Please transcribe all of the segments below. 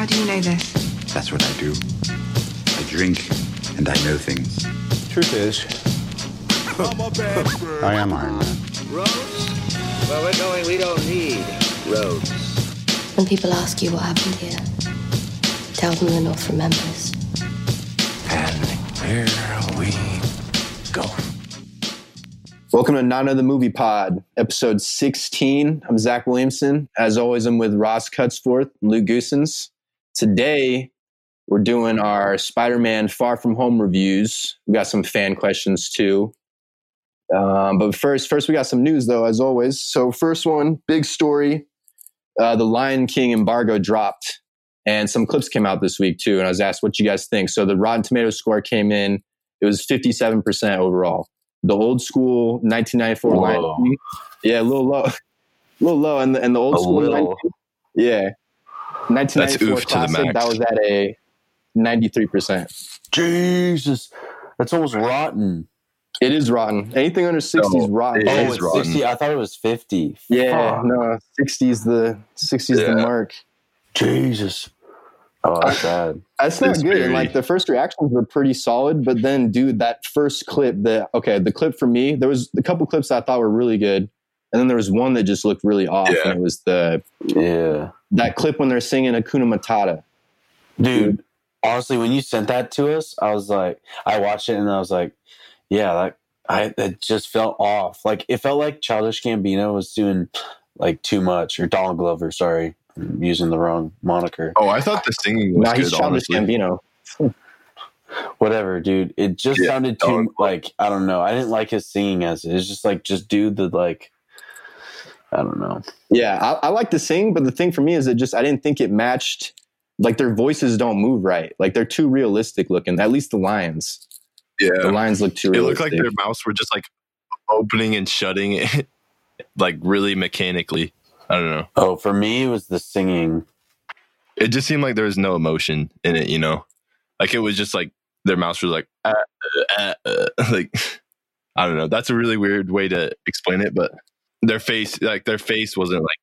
How do you know this? That's what I do. I drink and I know things. Truth is, I am Iron Man. Roads? Where we're going, we don't need roads. When people ask you what happened here, tell them the North remembers. And here we go. Welcome to Not Another Movie Pod, episode 16. I'm Zach Williamson. As always, I'm with Ross Cutsforth Lou Luke Goosens. Today, we're doing our Spider Man Far From Home reviews. We got some fan questions too. Um, but first, first we got some news though, as always. So, first one, big story: uh, the Lion King embargo dropped, and some clips came out this week too. And I was asked, "What you guys think?" So, the Rotten Tomato score came in; it was 57 percent overall. The old school 1994 Lion King, yeah, a little low, a little low, and the, and the old A school, Lion little. King, yeah, 1994 oof to the classic. max. That was at a 93 percent. Jesus, that's almost rotten. It is rotten. Anything under 60 is rotten. it oh, is it's rotten. sixty. I thought it was fifty. Yeah, Fuck. no, 60 is the 60 is the mark. Jesus. Oh, that's bad. That's not It's good. And very- like the first reactions were pretty solid, but then, dude, that first clip, the okay, the clip for me, there was a couple clips I thought were really good, and then there was one that just looked really off, Yeah. and it was the Yeah, that clip when they're singing Hakuna Matata. dude. Honestly, when you sent that to us, I was like, I watched it and I was like, yeah, that I that just felt off. Like it felt like Childish Gambino was doing like too much, or Donald Glover. Sorry, I'm using the wrong moniker. Oh, I thought the singing was Now he's. Childish Honestly, Gambino. whatever, dude. It just Yeah, sounded too Donald like I don't know. I didn't like his singing as it. It's just like just do the like. I don't know. Yeah, I, I like to sing, but the thing for me is it just I didn't think it matched. Like their voices don't move right. Like they're too realistic looking. At least the lions. Yeah, the yeah, lions look too it realistic. looked like their mouths were just like opening and shutting it, like really mechanically. I don't know. Oh, for me, it was the singing. It just seemed like there was no emotion in it. You know, like it was just like their mouths were like, uh, uh, uh, like I don't know. That's a really weird way to explain it, but their face, like their face, wasn't like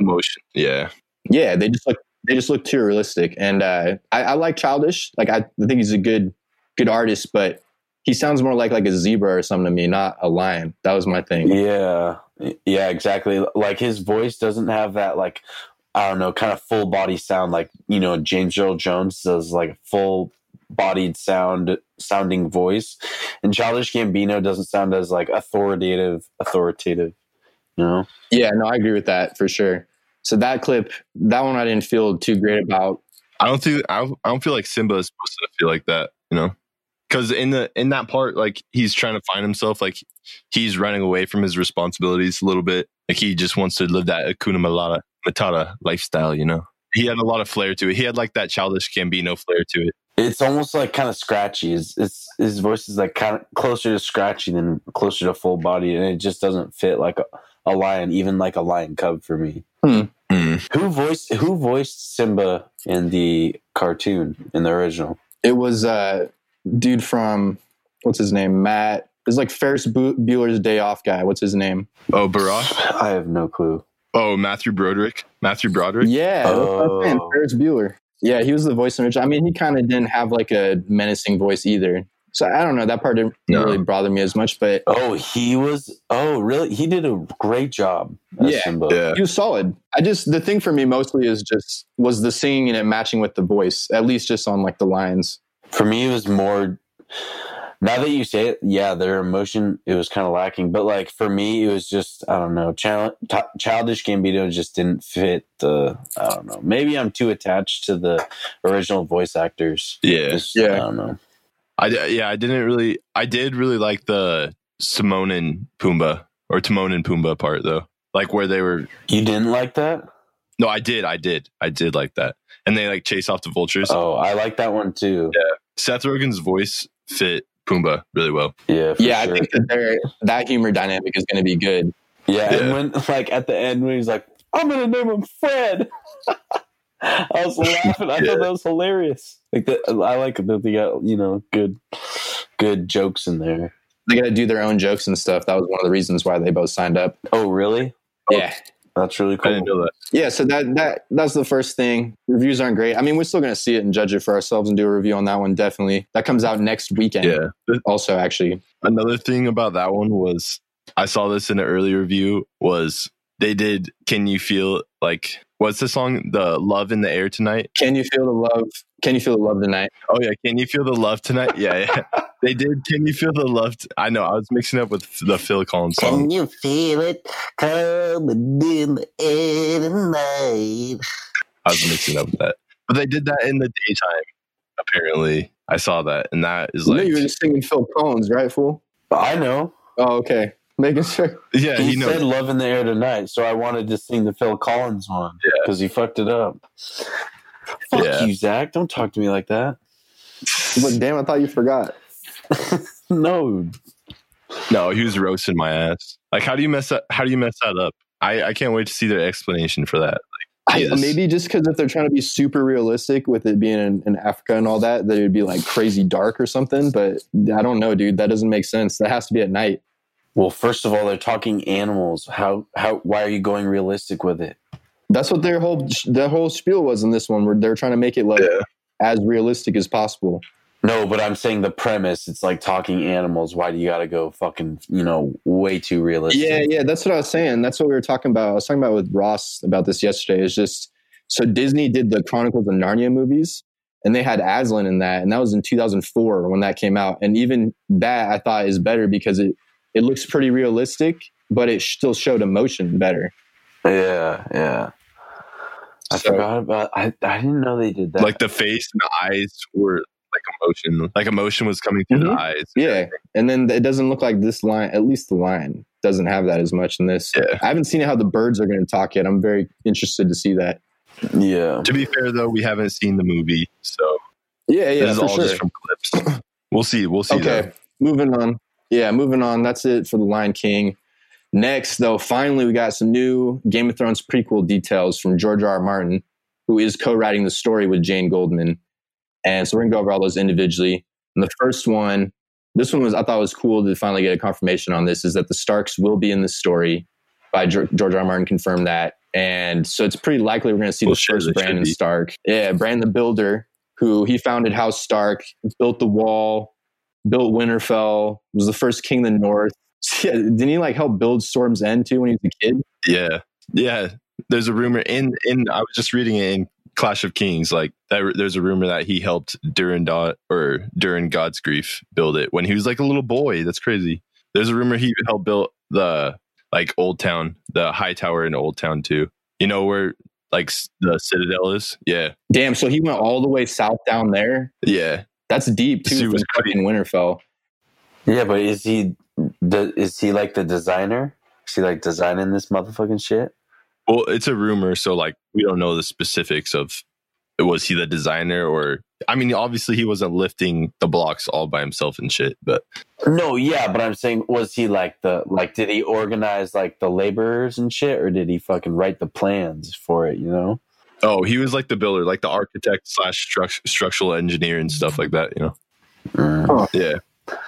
emotion. Yeah, yeah, they just look they just look too realistic. And uh, I, I like Childish. Like I, I think he's a good good artist, but he sounds more like like a zebra or something to me, not a lion. That was my thing. Yeah, yeah, exactly. Like his voice doesn't have that like I don't know, kind of full body sound like you know James Earl Jones does, like full bodied sound sounding voice, and Childish Gambino doesn't sound as like authoritative, authoritative. You know? Yeah, no, I agree with that for sure. So that clip, that one I didn't feel too great about. I don't think I, I don't feel like Simba is supposed to feel like that, you know, because in the in that part, like he's trying to find himself, like he's running away from his responsibilities a little bit. Like he just wants to live that Hakuna Matata, Matata lifestyle, you know. He had a lot of flair to it. He had like that childish Gambino flair to it. It's almost like kind of scratchy. It's, it's his voice is like kind of closer to scratchy than closer to full body, and it just doesn't fit like a, a lion, even like a lion cub for me. Mm. Who voiced Who voiced Simba in the cartoon in the original? It was uh dude from what's his name? Matt. It's like Ferris Bueller's Day Off guy. What's his name? Oh, Barack. I have no clue. Oh, Matthew Broderick. Matthew Broderick. Yeah, that's what Oh. Ferris Bueller. Yeah, he was the voice in which I mean he kind of didn't have like a menacing voice either. So I don't know that part didn't No. really bother me as much, but Oh, he was. Oh, really? He did a great job Yeah. Simba. Yeah. he was solid. I just the thing for me mostly is just was the singing and it matching with the voice, at least just on like the lines. For me, it was more. Now that you say it, yeah, their emotion it was kind of lacking. But like for me, it was just I don't know. Child, childish Gambino just didn't fit the. I don't know. Maybe I'm too attached to the original voice actors. Yeah. Just- Yeah. I don't know. I yeah, I didn't really. I did really like the Simone and Pumbaa or Timon and Pumbaa part though, like where they were. You didn't like that? No, I did, I did, I did like that, and they like chase off the vultures. Oh, I like that one too. Yeah, Seth Rogen's voice fit Pumbaa really well. Yeah, for yeah, sure. I think that they're, that humor dynamic is going to be good. Yeah, and when like at the end when he's like, "I'm gonna name him Fred," I was laughing. I Yeah. thought that was hilarious. Like that, I like that they got you know good, good jokes in there. They got to do their own jokes and stuff. That was one of the reasons why they both signed up. Oh, really? Yeah, oh, That's really I cool. didn't know that. Yeah, so that that that's the first thing. Reviews aren't great. I mean, we're still gonna see it and judge it for ourselves and do a review on that one. Definitely, that comes out next weekend. Yeah. Also, actually, Another thing about that one was I saw this in an early review was they did Can You Feel like what's the song? The Love in the Air Tonight? can you feel the love? Can you feel the love tonight? Oh yeah, Can You Feel the Love Tonight? Yeah, yeah. they did Can You Feel the Love? T- I know, I was mixing up with the Phil Collins song. Can you feel it coming in the air tonight? I was mixing up with that. But they did that in the daytime, apparently. I saw that, and that is You know like you were just singing Phil Collins, right, fool? I know. Oh, okay. Making sure. Yeah, he he knows. said "Love in the Air Tonight," so I wanted to sing the Phil Collins one. Yeah. because he fucked it up. Fuck Yeah. you, Zach! Don't talk to me like that. But damn, I thought you forgot. No, No, he was roasting my ass. Like, how do you mess that? How do you mess that up? I, I can't wait to see their explanation for that. I, maybe just because if they're trying to be super realistic with it being in, in Africa and all that, that it would be like crazy dark or something. But I don't know, dude. That doesn't make sense. That has to be at night. Well, first of all, they're talking animals. How how why are you going realistic with it? That's what their whole their whole spiel was in this one, where they're trying to make it like Yeah. as realistic as possible. No, but I'm saying the premise. It's like talking animals. Why do you got to go fucking you know way too realistic? Yeah, yeah, that's what I was saying. That's what we were talking about. I was talking about with Ross about this yesterday. It's just so Disney did the Chronicles of Narnia movies, and they had Aslan in that, and that was in 2004 when that came out. And even that I thought is better because it it looks pretty realistic, but it still showed emotion better. yeah, yeah. I So- forgot about. I I didn't know they did that. Like the face and the eyes were like emotion. Like emotion was coming through the Mhm. eyes. Yeah, and then it doesn't look like this line. At least the line doesn't have that as much in this. Yeah. I haven't seen how the birds are going to talk yet. I'm very interested to see that. yeah. To be fair, though, we haven't seen the movie, so Yeah, yeah, this is for all sure. just from clips. We'll see. We'll see. Okay, though. moving on. Yeah, moving on. That's it for the Lion King. Next, though, finally, we got some new Game of Thrones prequel details from George R. R. Martin, who is co-writing the story with Jane Goldman. And so we're gonna go over all those individually. And the first one, this one was I thought was cool to finally get a confirmation on this, is that the Starks will be in the story. By George R. R. Martin confirmed that, and so it's pretty likely we're going to see Well, the sure, first Brandon. Stark. Yeah, Brandon the Builder, who he founded House Stark, built the wall, built Winterfell, was the first king of the North. Yeah, didn't he like help build Storm's End too when he was a kid? Yeah, yeah. There's a rumor in in. I was just reading it in Clash of Kings. Like that, there's a rumor that he helped during dot or Durran Godsgrief build it when he was like a little boy. That's crazy. There's a rumor he helped build the like Old Town, the high tower in Old Town too. You know where like the Citadel is? Yeah, Damn, so he went all the way south down there. yeah. That's deep too dude from was fucking Winterfell. Yeah, but is he the, is he like the designer? Is he like designing this motherfucking shit? Well, it's a rumor, so like we don't know the specifics of was he the designer or I mean, obviously he wasn't lifting the blocks all by himself and shit, but No, yeah, but I'm saying was he like the like did he organize like the laborers and shit or did he fucking write the plans for it, you know? Oh, he was like the builder, like the architect slash struct- structural engineer and stuff like that, you know. Mm. Yeah,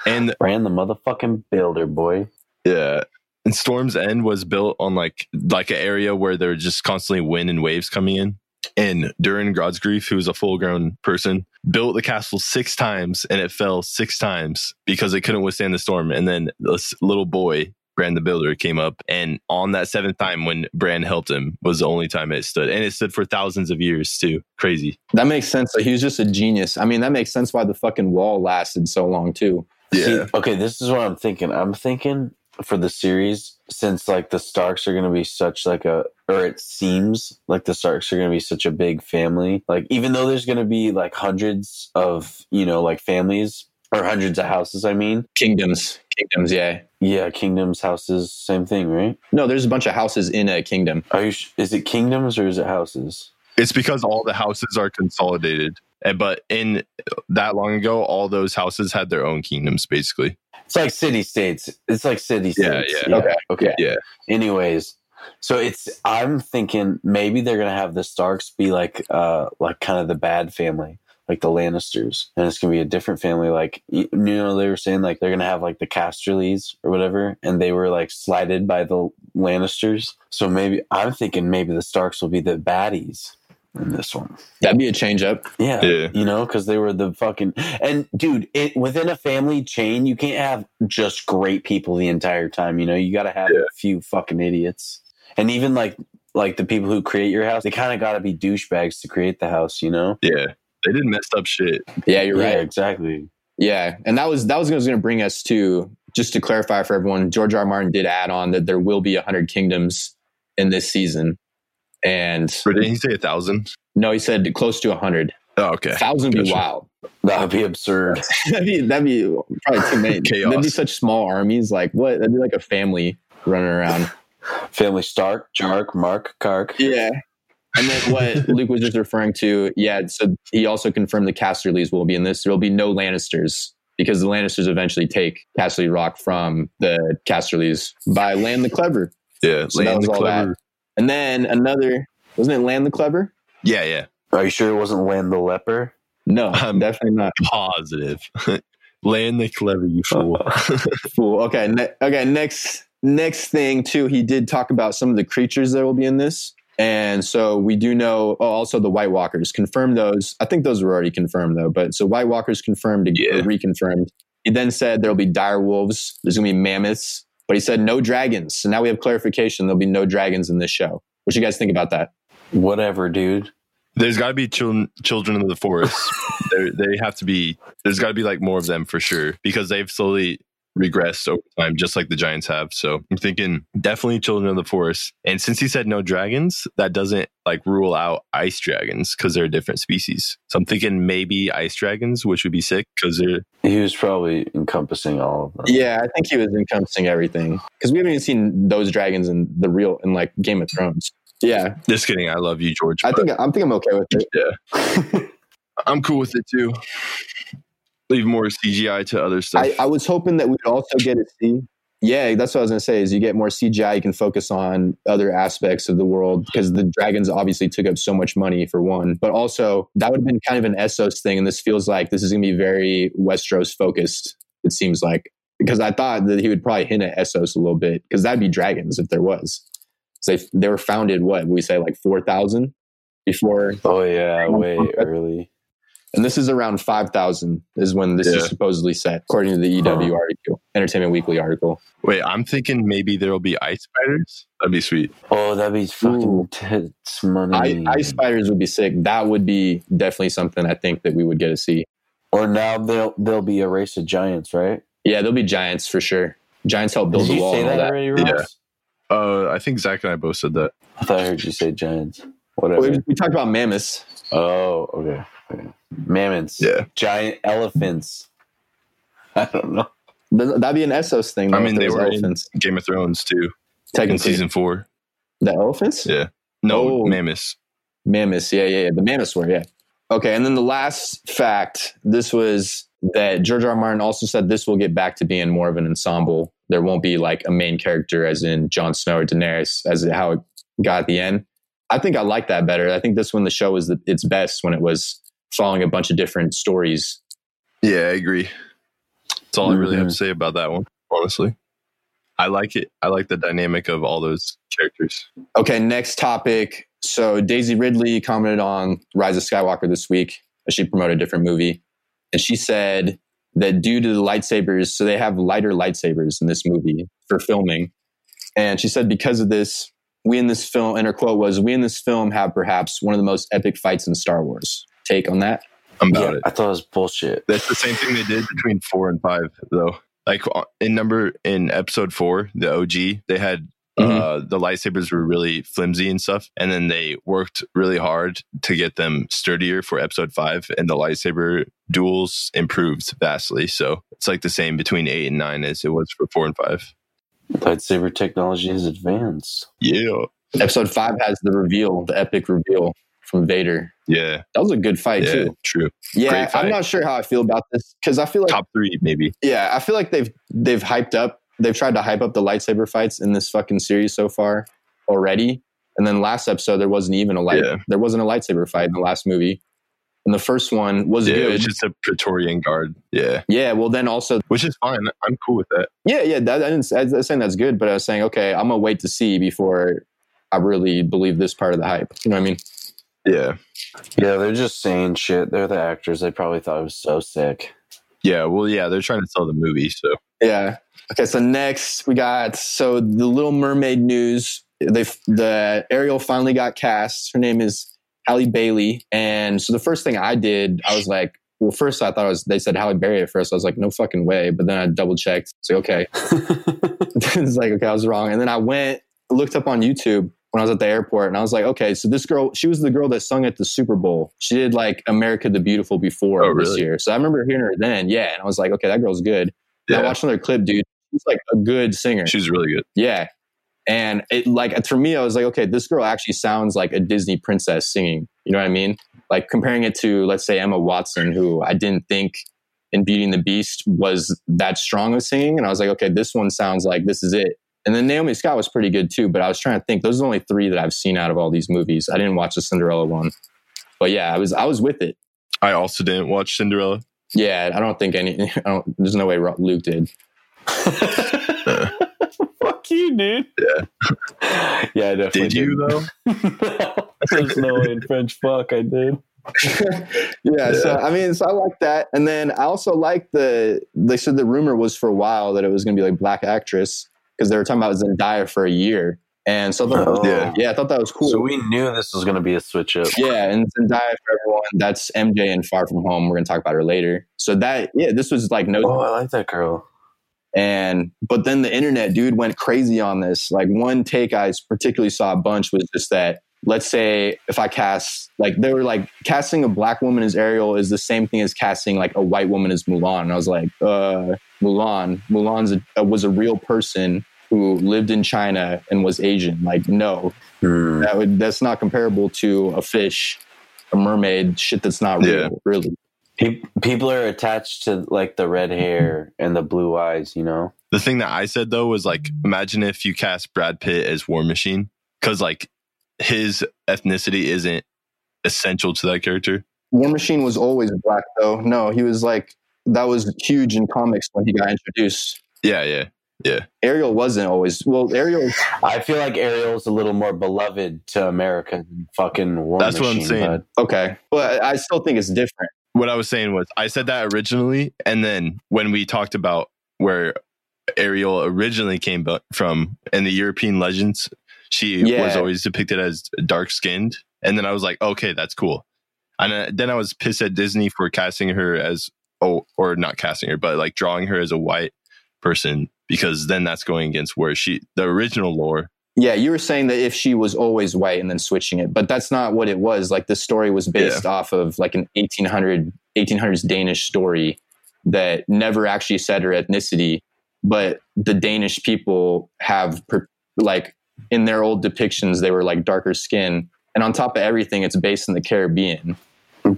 and Ran the motherfucking builder, boy. yeah, and Storm's End was built on like like an area where there were just constantly wind and waves coming in. And Durran Godsgrief, who was a full grown person, built the castle six times and it fell six times because it couldn't withstand the storm. And then this little boy, Bran the Builder, came up. And on that seventh time, when Bran helped him, was the only time it stood. And it stood for thousands of years too. Crazy. That makes sense. So he was just a genius. I mean, that makes sense why the fucking wall lasted so long too. See, okay, this is what I'm thinking. I'm thinking for the series, since like the Starks are going to be such like a, or it seems like the Starks are going to be such a big family. Like even though there's going to be like hundreds of you know like families or hundreds of houses. I mean, Kingdoms, kingdoms. Yeah. yeah, kingdoms, houses, same thing, right? No, there's a bunch of houses in a kingdom. Are you? sh- Is it kingdoms or is it houses? It's because all the houses are consolidated. And, but in that long ago, all those houses had their own kingdoms, basically. It's like city states. It's like city Yeah, states. yeah. Okay, Okay. yeah. Anyways, so it's I'm thinking maybe they're gonna have the Starks be like uh like kind of the bad family. Like the Lannisters, and it's gonna be a different family. Like you know, they were saying like they're gonna have like the Casterlys or whatever, and they were like slighted by the Lannisters. So maybe I'm thinking maybe the Starks will be the baddies in this one. That'd be a change up. Yeah, Yeah. you know, because they were the fucking and dude, it within a family chain, you can't have just great people the entire time. You know, you got to have a few fucking idiots, and even like like the people who create your house, they kind of got to be douchebags to create the house. You know, Yeah, they did messed up shit. Yeah, you're yeah, right. exactly. Yeah, and that was that was going to bring us to just to clarify for everyone. George R. R. Martin did add on that there will be a hundred kingdoms in this season, and Or didn't he say a thousand? no, he said close to a hundred. Oh, okay. A thousand would be wild. That would be absurd. that'd be that'd be probably too many. Chaos. That'd be such small armies. Like what? That'd be like a family running around. family Stark, Jark, Mark, Kark. Yeah. And then what Luke was just referring to, yeah. So he also confirmed the Casterlys will be in this. There will be no Lannisters because the Lannisters eventually take Casterly Rock from the Casterlys by Lann the Clever. Yeah, So that Lann was the all that. Clever. And then another, wasn't it Lann the Clever? Yeah, yeah. Are you sure it wasn't Lann the Leper? No, I'm definitely not. Positive. Lann the Clever, you fool. Fool. Okay. Ne- okay. Next, next thing too, he did talk about some of the creatures that will be in this. And so we do know, oh, also the White Walkers, confirmed those. I think those were already confirmed though. But so White Walkers confirmed, Yeah. or reconfirmed. He then said there'll be dire wolves, there's going to be mammoths, but he said no dragons. So now we have clarification there'll be no dragons in this show. What you guys think about that? Whatever, dude. There's got to be children, children of the forest. They're- they have to be. There's got to be like more of them for sure because they've slowly regressed over time, just like the giants have. So I'm thinking definitely children of the forest. And since he said no dragons, that doesn't like rule out ice dragons because they're a different species. So I'm thinking maybe ice dragons, which would be sick because they're He was probably encompassing all of them. Yeah, I think he was encompassing everything because we haven't even seen those dragons in the real in like Game of Thrones. Yeah, just kidding. I love you, George. I think I'm think I'm okay with it. yeah, I'm cool with it too. Leave more CGI to other stuff. I, I was hoping that we'd also get to see. Yeah, that's what I was gonna say. Is you get more CGI, you can focus on other aspects of the world because the dragons obviously took up so much money for one, but also that would have been kind of an Essos thing, and this feels like this is gonna be very Westeros focused. It seems like because I thought that he would probably hint at Essos a little bit because that'd be dragons if there was. So they they were founded what we say like four thousand before, Oh yeah, way early. And this is around five thousand is when this is supposedly set according to the EW Huh. article, Entertainment Weekly article. Wait, I'm thinking maybe there'll be ice spiders. That'd be sweet. Oh, that'd be fucking Ooh. tits money. I, ice spiders would be sick. That would be definitely something I think that we would get to see. or now they'll they'll be a race of giants, right? Yeah, there'll be giants for sure. Giants help build Did the wall say and all that that. already, Ross? Yeah. Uh, I think Zach and I both said that. I thought I heard you say giants. Whatever. We, we talked about mammoths. Oh, okay. okay. Mammoths. Yeah. Giant elephants. I don't know. That'd be an Essos thing. I mean, they were elephants. in Game of Thrones too in season four. the elephants. Yeah. No, Oh. mammoths. Mammoths. Yeah, yeah, yeah. The mammoths were. Yeah. Okay, and then the last fact. This was that George R. R. Martin also said this will get back to being more of an ensemble. There won't be like a main character, as in Jon Snow or Daenerys, as how it got at the end. I think I like that better. I think this when the show was the, its best when it was following a bunch of different stories. Yeah, I agree. That's all I really have to mm-hmm. say about that one. Honestly, I like it. I like the dynamic of all those characters. Okay, next topic. So Daisy Ridley commented on Rise of Skywalker this week as she promoted a different movie. And she said that due to the lightsabers, so they have lighter lightsabers in this movie for filming. And she said because of this, we in this film, and her quote was, we in this film have perhaps one of the most epic fights in Star Wars. Take on that? I'm about Yeah, it. I thought it was bullshit. That's the same thing they did between four and five, though. Like uh, in number in episode four, the OG, they had uh, the lightsabers were really flimsy and stuff, and then they worked really hard to get them sturdier for episode five, and the lightsaber duels improved vastly. So it's like the same between eight and nine as it was for four and five. Lightsaber technology is advanced. Yeah, Episode five has the reveal, the epic reveal from Vader. yeah, That was a good fight, yeah. too. True. Yeah. I'm not sure how I feel about this because I feel like Top three, maybe. Yeah, I feel like they've they've hyped up. They've tried to hype up the lightsaber fights in this fucking series so far already. And then last episode there wasn't even a light. Yeah. There wasn't a lightsaber fight in the last movie. and the first one was yeah, it was just a Praetorian guard. Yeah, yeah, well then also which is fine. I'm cool with that. yeah, yeah. That, I didn't. I was saying that's good, but I was saying okay, I'm gonna wait to see before I really believe this part of the hype. You know what I mean? Yeah, Yeah, they're just saying shit. They're the actors. They probably thought it was so sick. yeah. Well, yeah, they're trying to sell the movie, so Yeah. Okay. So next we got so the Little Mermaid news. They the Ariel finally got cast. Her name is Halle Bailey, and so the first thing I did, I was like, well, first I thought it was they said Halle Berry at first. I was like, no fucking way. But then I double checked. It's like okay, it's like okay, I was wrong. And then I went looked up on YouTube when I was at the airport, and I was like, okay, so this girl, she was the girl that sung at the Super Bowl. She did like America the Beautiful before Oh, this year, so I remember hearing her then. Yeah, and I was like, okay, that girl's good. And I watched another clip, dude. She's like a good singer. she's really good. Yeah. And it like for me, I was like, okay, this girl actually sounds like a Disney princess singing. You know what I mean? Like comparing it to, let's say, Emma Watson, who I didn't think in Beauty and the Beast was that strong of singing. And I was like, okay, this one sounds like this is it. And then Naomi Scott was pretty good too. But I was trying to think, those are the only three that I've seen out of all these movies. I didn't watch the Cinderella one. But yeah, I was I was with it. I also didn't watch Cinderella. Yeah, I don't think any. I don't, there's no way Luke did. Fuck you, dude. Yeah. yeah, I definitely Did you though? though? There's no way in French. Fuck, I did. yeah, so I mean, so I like that, and then I also like the. They said the rumor was for a while that it was going to be like black actress because they were talking about Zendaya for a year, and so Oh. Yeah. yeah, I thought that was cool. So we knew this was going to be a switch up. yeah, and Zendaya for everyone. That's MJ and Far From Home. We're going to talk about her later. So that yeah, this was like no Oh, I like that girl. and but then the internet dude went crazy on this like one take i particularly saw a bunch was just that let's say if i cast like they were like casting a black woman as ariel is the same thing as casting like a white woman as mulan and i was like uh mulan mulan's a, was a real person who lived in china and was asian like no Hmm. that would that's not comparable to a fish a mermaid shit that's not real Yeah. really Pe- People are attached to like the red hair and the blue eyes, you know? The thing that I said though was like, imagine if you cast Brad Pitt as War Machine, because like his ethnicity isn't essential to that character. War Machine was always black, though. No, he was like that was huge in comics when he got introduced. Yeah, yeah, Ariel wasn't always. Well, Ariel. I feel like Ariel's a little more beloved to America than fucking War That's what I'm saying. bud. Okay, but I still think it's different. what I was saying was I said that originally, and then when we talked about where Ariel originally came from in the European legends, she Yeah. was always depicted as dark skinned, and then I was like, okay, that's cool. And uh, then I was pissed at Disney for casting her as oh, or not casting her, but like drawing her as a white person because then that's going against where she the original lore. Yeah, you were saying that if she was always white and then switching it, but that's not what it was. Like the story was based off of like an 1800 1800s Danish story that never actually said her ethnicity, but the Danish people have per, like in their old depictions they were like darker skin, and on top of everything, it's based in the Caribbean.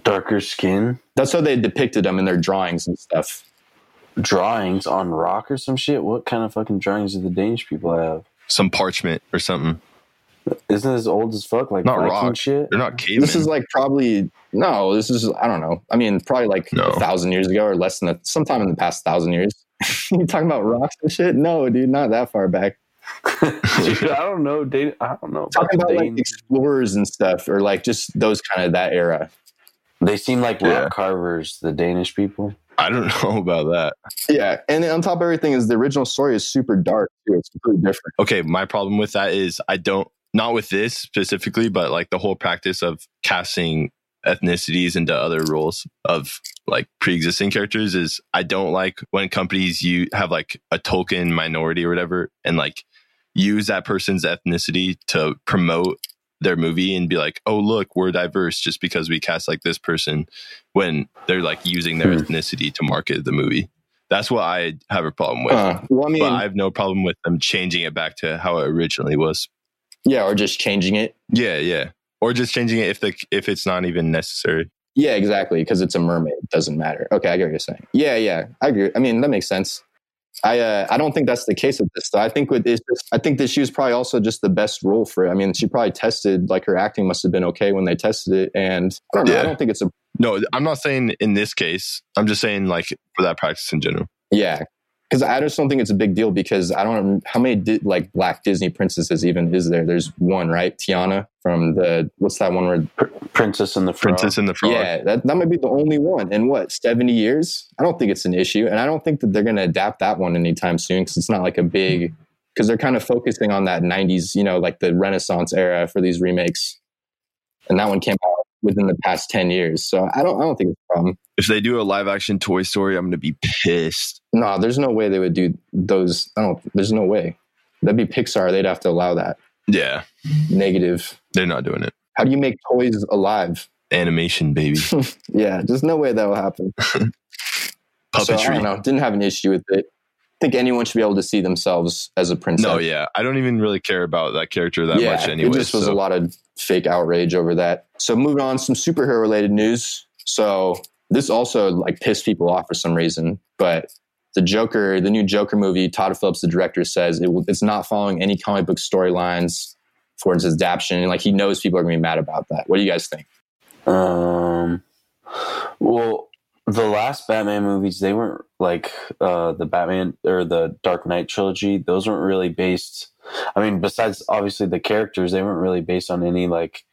Darker skin, That's how they depicted them in their drawings and stuff. Drawings on rock or some shit. What kind of fucking drawings do the Danish people have? Some parchment or something. Isn't it as old as fuck? Like Not Viking rock. shit? They're not cavemen. This is like probably no. This is I don't know. I mean, probably like No. a thousand years ago or less than that. Sometime in the past thousand years. you talking about rocks and shit? No, dude, not that far back. Dude, I don't know. Dan- I don't know. Talking about like explorers and stuff, or like just those kind of that era. they seem like rock carvers, the Danish people. I don't know about that. Yeah, and on top of everything is the original story is super dark too. It's completely different. okay, my problem with that is I don't not with this specifically, but like the whole practice of casting ethnicities into other roles of like pre-existing characters is I don't like when companies you have like a token minority or whatever and like use that person's ethnicity to promote their movie and be like, oh look, we're diverse just because we cast like this person when they're like using their Hmm. ethnicity to market the movie. That's what I have a problem with. Uh, well, I mean, but I have no problem with them changing it back to how it originally was. yeah, or just changing it. Yeah, yeah. Or just changing it if the if it's not even necessary. Yeah, exactly. Because it's a mermaid, it doesn't matter. Okay, I get what you're saying. Yeah, yeah, I agree. I mean, that makes sense. I uh, I don't think that's the case with this though. I think with this, I think that she was probably also just the best role for it. I mean, she probably tested like her acting must have been okay when they tested it, and I don't know. I don't think it's a No, I'm not saying in this case. I'm just saying like for that practice in general. Yeah, because I just don't think it's a big deal because I don't know how many di- like black Disney princesses even is there? There's one, right? Tiana from the what's that one word? Pr- Princess and the Frog. Princess and the Frog. Yeah, that, that might be the only one in what seventy years. I don't think it's an issue, and I don't think that they're going to adapt that one anytime soon because it's not like a big because they're kind of focusing on that '90s, you know, like the Renaissance era for these remakes, and that one came out within the past ten years. So I don't, I don't think it's a problem. If they do a live action Toy Story, I'm gonna be pissed. No, there's no way they would do those. I don't. There's no way. That'd be Pixar. They'd have to allow that. Yeah, Negative. they're not doing it. How do you make toys alive? Animation, baby. Yeah, there's no way that will happen. So I Puppetry. don't know. Didn't have an issue with it. I think anyone should be able to see themselves as a princess. no, yeah, I don't even really care about that character that yeah, much anyway. It just was so- a lot of fake outrage over that. So moving on, some superhero related news. So this also like pissed people off for some reason, but the Joker, the new Joker movie, Todd Phillips, the director, says it, will- it's not following any comic book storylines for its adaptation. And like he knows people are going to be mad about that. What do you guys think? Um, well, the last Batman movies, they weren't like uh, the Batman or the Dark Knight trilogy. Those weren't really based. I mean, besides obviously the characters, they weren't really based on any like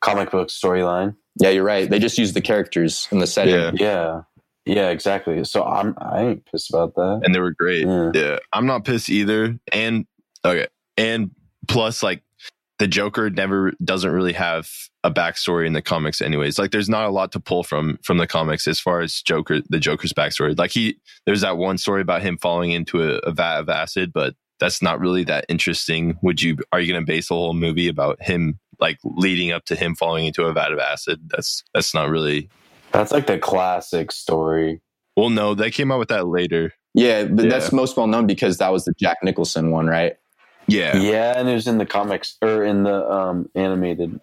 comic book storyline. Yeah, you're right. They just use the characters in the setting. Yeah. Yeah, yeah, exactly. So I'm I ain't pissed about that. and they were great. Yeah. Yeah, I'm not pissed either. And okay, and plus, like the Joker never doesn't really have a backstory in the comics, anyways. Like, there's not a lot to pull from from the comics as far as Joker, the Joker's backstory. Like he, there's that one story about him falling into a, a vat of acid, but that's not really that interesting. Would you? Are you going to base the whole movie about him? Like leading up to him falling into a vat of acid, that's that's not really. That's like the classic story. Well, no, they came out with that later. Yeah, but Yeah. that's most well known because that was the Jack Nicholson one, right? Yeah, Yeah, and it was in the comics or in the um animated.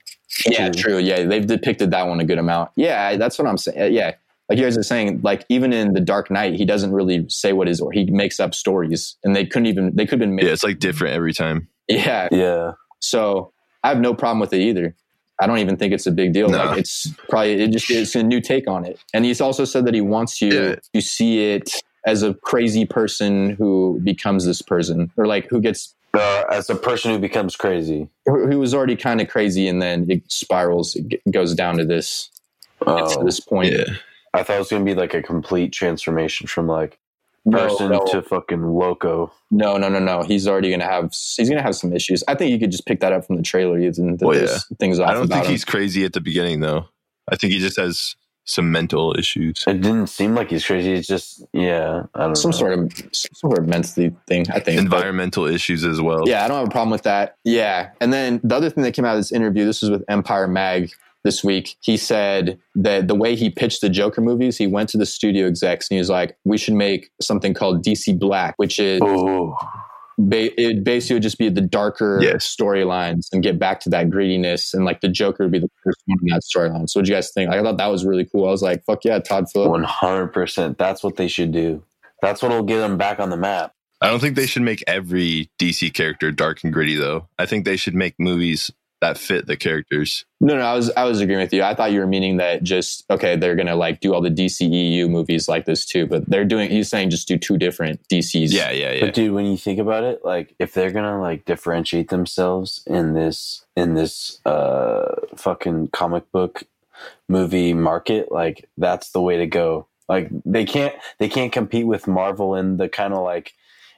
Yeah, too. true. Yeah, they've depicted that one a good amount. Yeah, that's what I'm saying. Yeah, like you guys are saying, like even in the Dark Knight, he doesn't really say what is, or he makes up stories, and they couldn't even they could have been made. yeah, it's like different every time. Yeah, Yeah. so I have no problem with it either. I don't even think it's a big deal. No. Like it's probably it just it's a new take on it. And he's also said that he wants you Yeah. to see it as a crazy person who becomes this person, or like who gets Uh, as a person who becomes crazy. who who was already kind of crazy, and then it spirals, it g- goes down to this to Oh, this point. Yeah. I thought it was gonna be like a complete transformation from like person no. to fucking loco. No, no, no, no. He's already gonna have he's gonna have some issues. I think you could just pick that up from the trailer. Even that Well, there's things off I don't about think him. he's crazy at the beginning though. I think he just has some mental issues. It didn't seem like he's crazy. It's just yeah, I don't some know. sort of some sort of mentally thing. I think. But- Environmental issues as well. yeah, I don't have a problem with that. Yeah, and then the other thing that came out of this interview, this was with Empire Mag this week. He said that the way he pitched the Joker movies, he went to the studio execs and he was like, "We should make something called DC Black, which is Ooh. Ba- it basically would just be the darker Yes. storylines and get back to that greediness and like the Joker would be the first one in that storyline. So what do you guys think? Like, I thought that was really cool. I was like, fuck yeah, Todd Phillips. One hundred percent. That's what they should do. That's what'll get them back on the map. I don't think they should make every DC character dark and gritty though. I think they should make movies that fit the characters. No, no, I was I was agreeing with you. I thought you were meaning that just okay, they're gonna like do all the DCEU movies like this too, but they're doing. He's saying just do two different DCs. Yeah, yeah, yeah. But dude, when you think about it, like if they're gonna like differentiate themselves in this in this uh fucking comic book movie market, like that's the way to go. Like they can't they can't compete with Marvel in the kind of like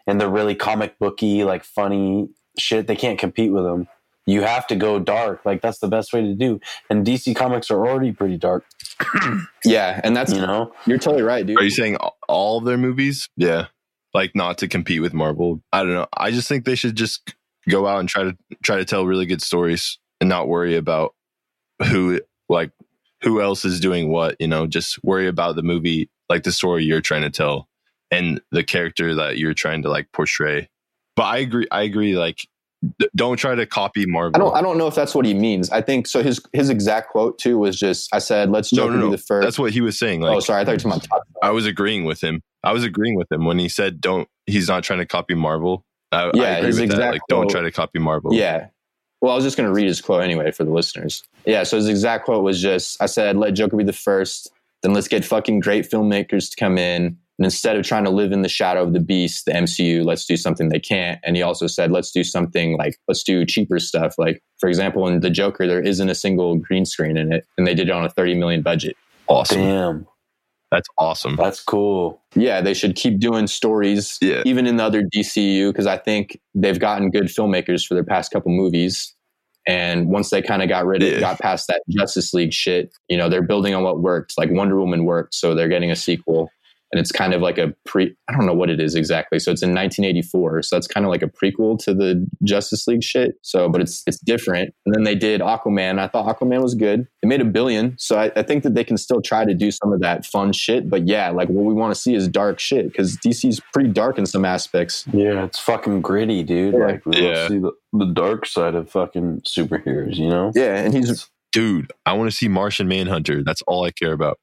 in the really comic booky like funny shit. They can't compete with them. You have to go dark. Like that's the best way to do. And DC comics are already pretty dark. yeah, and that's You know. you're totally right, dude. Are you saying all- all of their movies? Yeah. Like not to compete with Marvel. I don't know. I just think they should just go out and try to try to tell really good stories and not worry about who like who else is doing what, you know, just worry about the movie like the story you're trying to tell and the character that you're trying to like portray. But I agree I agree like d- don't try to copy Marvel. I don't. I don't know if that's what he means. I think so. His his exact quote too was just, "I said, let's no, Joker no, no. be the first. That's what he was saying. Like oh, sorry, I thought you were talking about. I was agreeing with him. I was agreeing with him when he said, "Don't." He's not trying to copy Marvel. I, I Yeah, agree his with that. exact Like, don't try to copy Marvel. Yeah, Well, I was just going to read his quote anyway for the listeners. Yeah, so his exact quote was just I said, let Joker be the first, then let's get fucking great filmmakers to come in. And instead of trying to live in the shadow of the beast, the MCU, let's do something they can't. And he also said, let's do something like, let's do cheaper stuff. Like, for example, in The Joker, there isn't a single green screen in it, and they did it on a 30 million budget. Awesome. Damn, That's awesome. that's cool. Yeah, they should keep doing stories, Yeah. even in the other DCU, because I think they've gotten good filmmakers for their past couple movies. And once they kind of got rid of, Yeah. got past that Justice League shit, you know, they're building on what worked. Like Wonder Woman worked, so they're getting a sequel, and it's kind of like a pre. I don't know what it is exactly. So it's in 1984, so that's kind of like a prequel to the Justice League shit. So, but it's it's different. And then they did Aquaman. I thought Aquaman was good. It made a billion, so I, I think that they can still try to do some of that fun shit. But yeah, like what we want to see is dark shit because DC's pretty dark in some aspects. Yeah, it's fucking gritty, dude. Yeah. Like we don't Yeah. see the, the dark side of fucking superheroes, you know? Yeah, and he's Dude, I want to see Martian Manhunter. That's all I care about.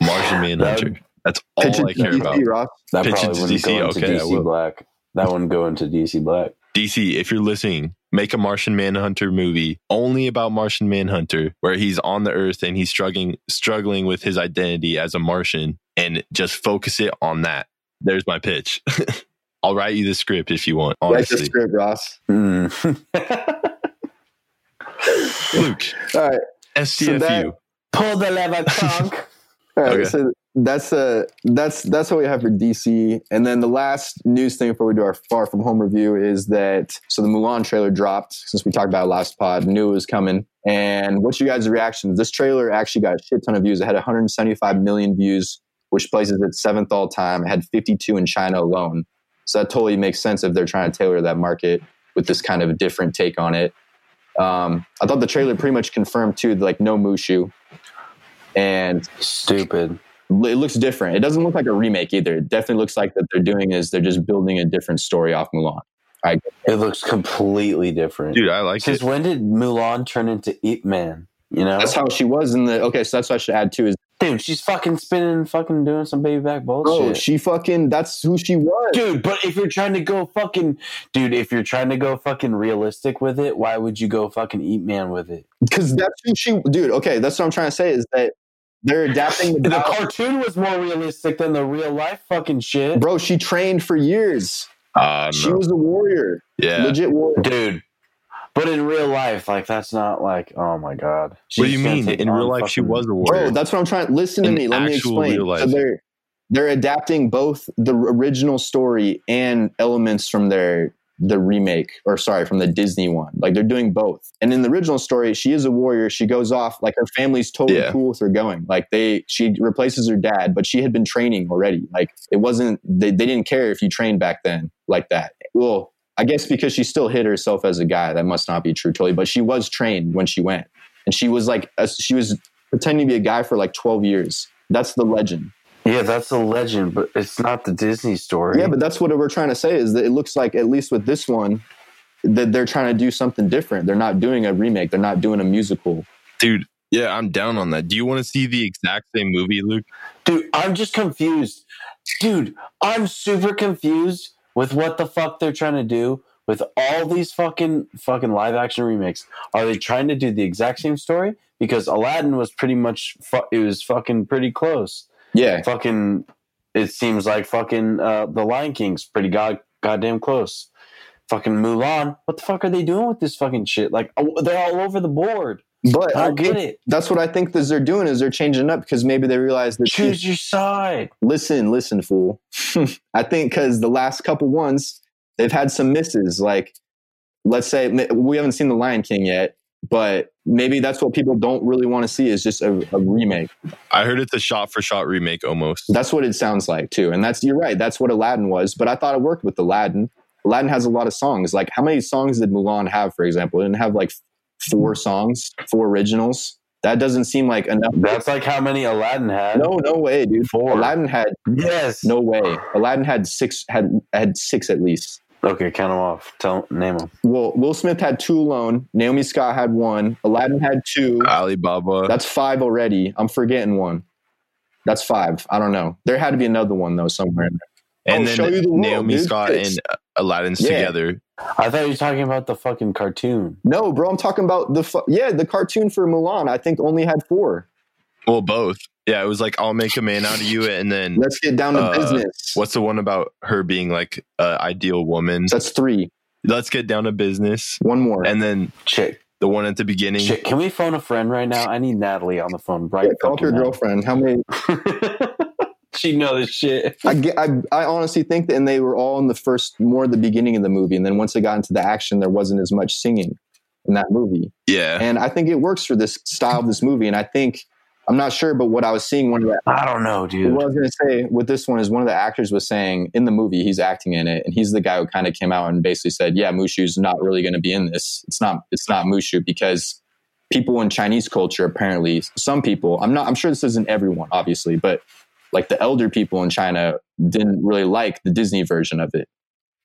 Martian Manhunter. That's all pitching I care to about. DC, Ross. That Pitch it probably to wouldn't DC? go into Okay, DC will. Black. That wouldn't go into DC Black. DC, if you're listening, make a Martian Manhunter movie only about Martian Manhunter, where he's on the Earth and he's struggling struggling with his identity as a Martian, and just focus it on that. There's my pitch. I'll write you the script if you want. Write the Honestly, script, Ross. Mm. Luke, All right. STFU. that- Pull the lever, Kronk. All right, Okay. so that's uh that's that's what we have for DC. And then the last news thing before we do our far from home review is that so the Mulan trailer dropped since we talked about last pod, knew it was coming. And what's your guys' reactions? This trailer actually got a shit ton of views. It had 175 million views, which places it seventh all time. It had 52 in China alone. So that totally makes sense if they're trying to tailor that market with this kind of a different take on it. Um, I thought the trailer pretty much confirmed too, like no Mushu. And Stupid. It looks different. It doesn't look like a remake either. It definitely looks like that they're doing is they're just building a different story off Mulan. It looks completely different. Dude, I like Since it. when did Mulan turn into Ip Man? You know? That's how she was in the okay. So that's what I should add too. Is Dude, she's fucking spinning, fucking doing some baby back bullshit. oh, she fucking that's who she was. Dude, but if you're trying to go fucking, dude, if you're trying to go fucking realistic with it, why would you go fucking Ip Man with it? Because that's who she. Dude, okay, that's what I'm trying to say is that they're adapting the. The cartoon was more realistic than the real life fucking shit, Bro, she trained for years. Ah, She no. was a warrior, Yeah. legit warrior. dude. But in real life, like that's not like, oh my god. What do you mean? In real life, she was a warrior. Bro, that's what I'm trying. To listen to In me. Let me explain. real life. So they're they're adapting both the original story and elements from their the remake, or sorry, from the Disney one. Like they're doing both. And in the original story, she is a warrior. She goes off like her family's totally Yeah. cool with her going. Like they, she replaces her dad, but she had been training already. Like it wasn't. They, they didn't care if you trained back then like that. Well. I guess because she still hid herself as a guy, that must not be true, totally. But she was trained when she went, and she was like, a, she was pretending to be a guy for like 12 years. That's the legend. Yeah, that's a legend, but it's not the Disney story. Yeah, but that's what we're trying to say is that it looks like, at least with this one, that they're trying to do something different. They're not doing a remake, they're not doing a musical. Dude, yeah, I'm down on that. Do you want to see the exact same movie, Luke? Dude, I'm just confused. Dude, I'm super confused with what the fuck they're trying to do with all these fucking fucking live action remakes. Are they trying to do the exact same story? Because Aladdin was pretty much fu- it was fucking pretty close. Yeah. Fucking it seems like fucking uh The Lion King's pretty god goddamn close. Fucking Mulan, what the fuck are they doing with this fucking shit? Like oh, they're all over the board. But I I get it. that's what I think that they're doing is they're changing up because maybe they realize that Choose your side. listen, listen, fool. I think because the last couple ones, they've had some misses. Like, let's say we haven't seen The Lion King yet, but maybe that's what people don't really want to see is just a, a remake. I heard it's a shot for shot remake almost. That's what it sounds like too. And that's you're right. That's what Aladdin was. But I thought it worked with Aladdin. Aladdin has a lot of songs. Like how many songs did Mulan have, for example? It didn't have like four songs, four originals. That doesn't seem like enough. That's like how many Aladdin had. No, no way, dude. Four. Aladdin had Yes. no way. Aladdin had six had had six at least. Okay, count them off. Tell name them. Well, Will Smith had two alone. Naomi Scott had one. Aladdin had two. Alibaba. That's five already. I'm forgetting one. That's five. I don't know. There had to be another one though somewhere. In there. and Oh, then show you the world, Naomi dude. Scott It's- and uh, Aladdin's Yeah. together. I thought you were talking about the fucking cartoon. No, bro, I'm talking about the fu- yeah, the cartoon for Mulan. I think only had four. Well, both. Yeah, it was like I'll make a man out of you, and then Let's get down to Uh, business. what's the one about her being like an ideal woman? That's three. Let's get down to business, One more. and then Chick, the one at the beginning. chick. Can we phone a friend right now? I need Natalie on the phone right Yeah, call your now. girlfriend. How many? she know this shit. I, get, I I honestly think that, and they were all in the first, more the beginning of the movie, and then once it got into the action, there wasn't as much singing in that movie. Yeah, And I think it works for this style of this movie. And I think I'm not sure, but what I was seeing one of the I don't know, dude. what I was going to say with this one is one of the actors was saying in the movie he's acting in it, and he's the guy who kind of came out and basically said, "Yeah, Mushu's not really going to be in this. It's not. It's not Mushu because people in Chinese culture apparently some people. I'm not. I'm sure this isn't everyone, obviously, but like the elder people in China didn't really like the Disney version of it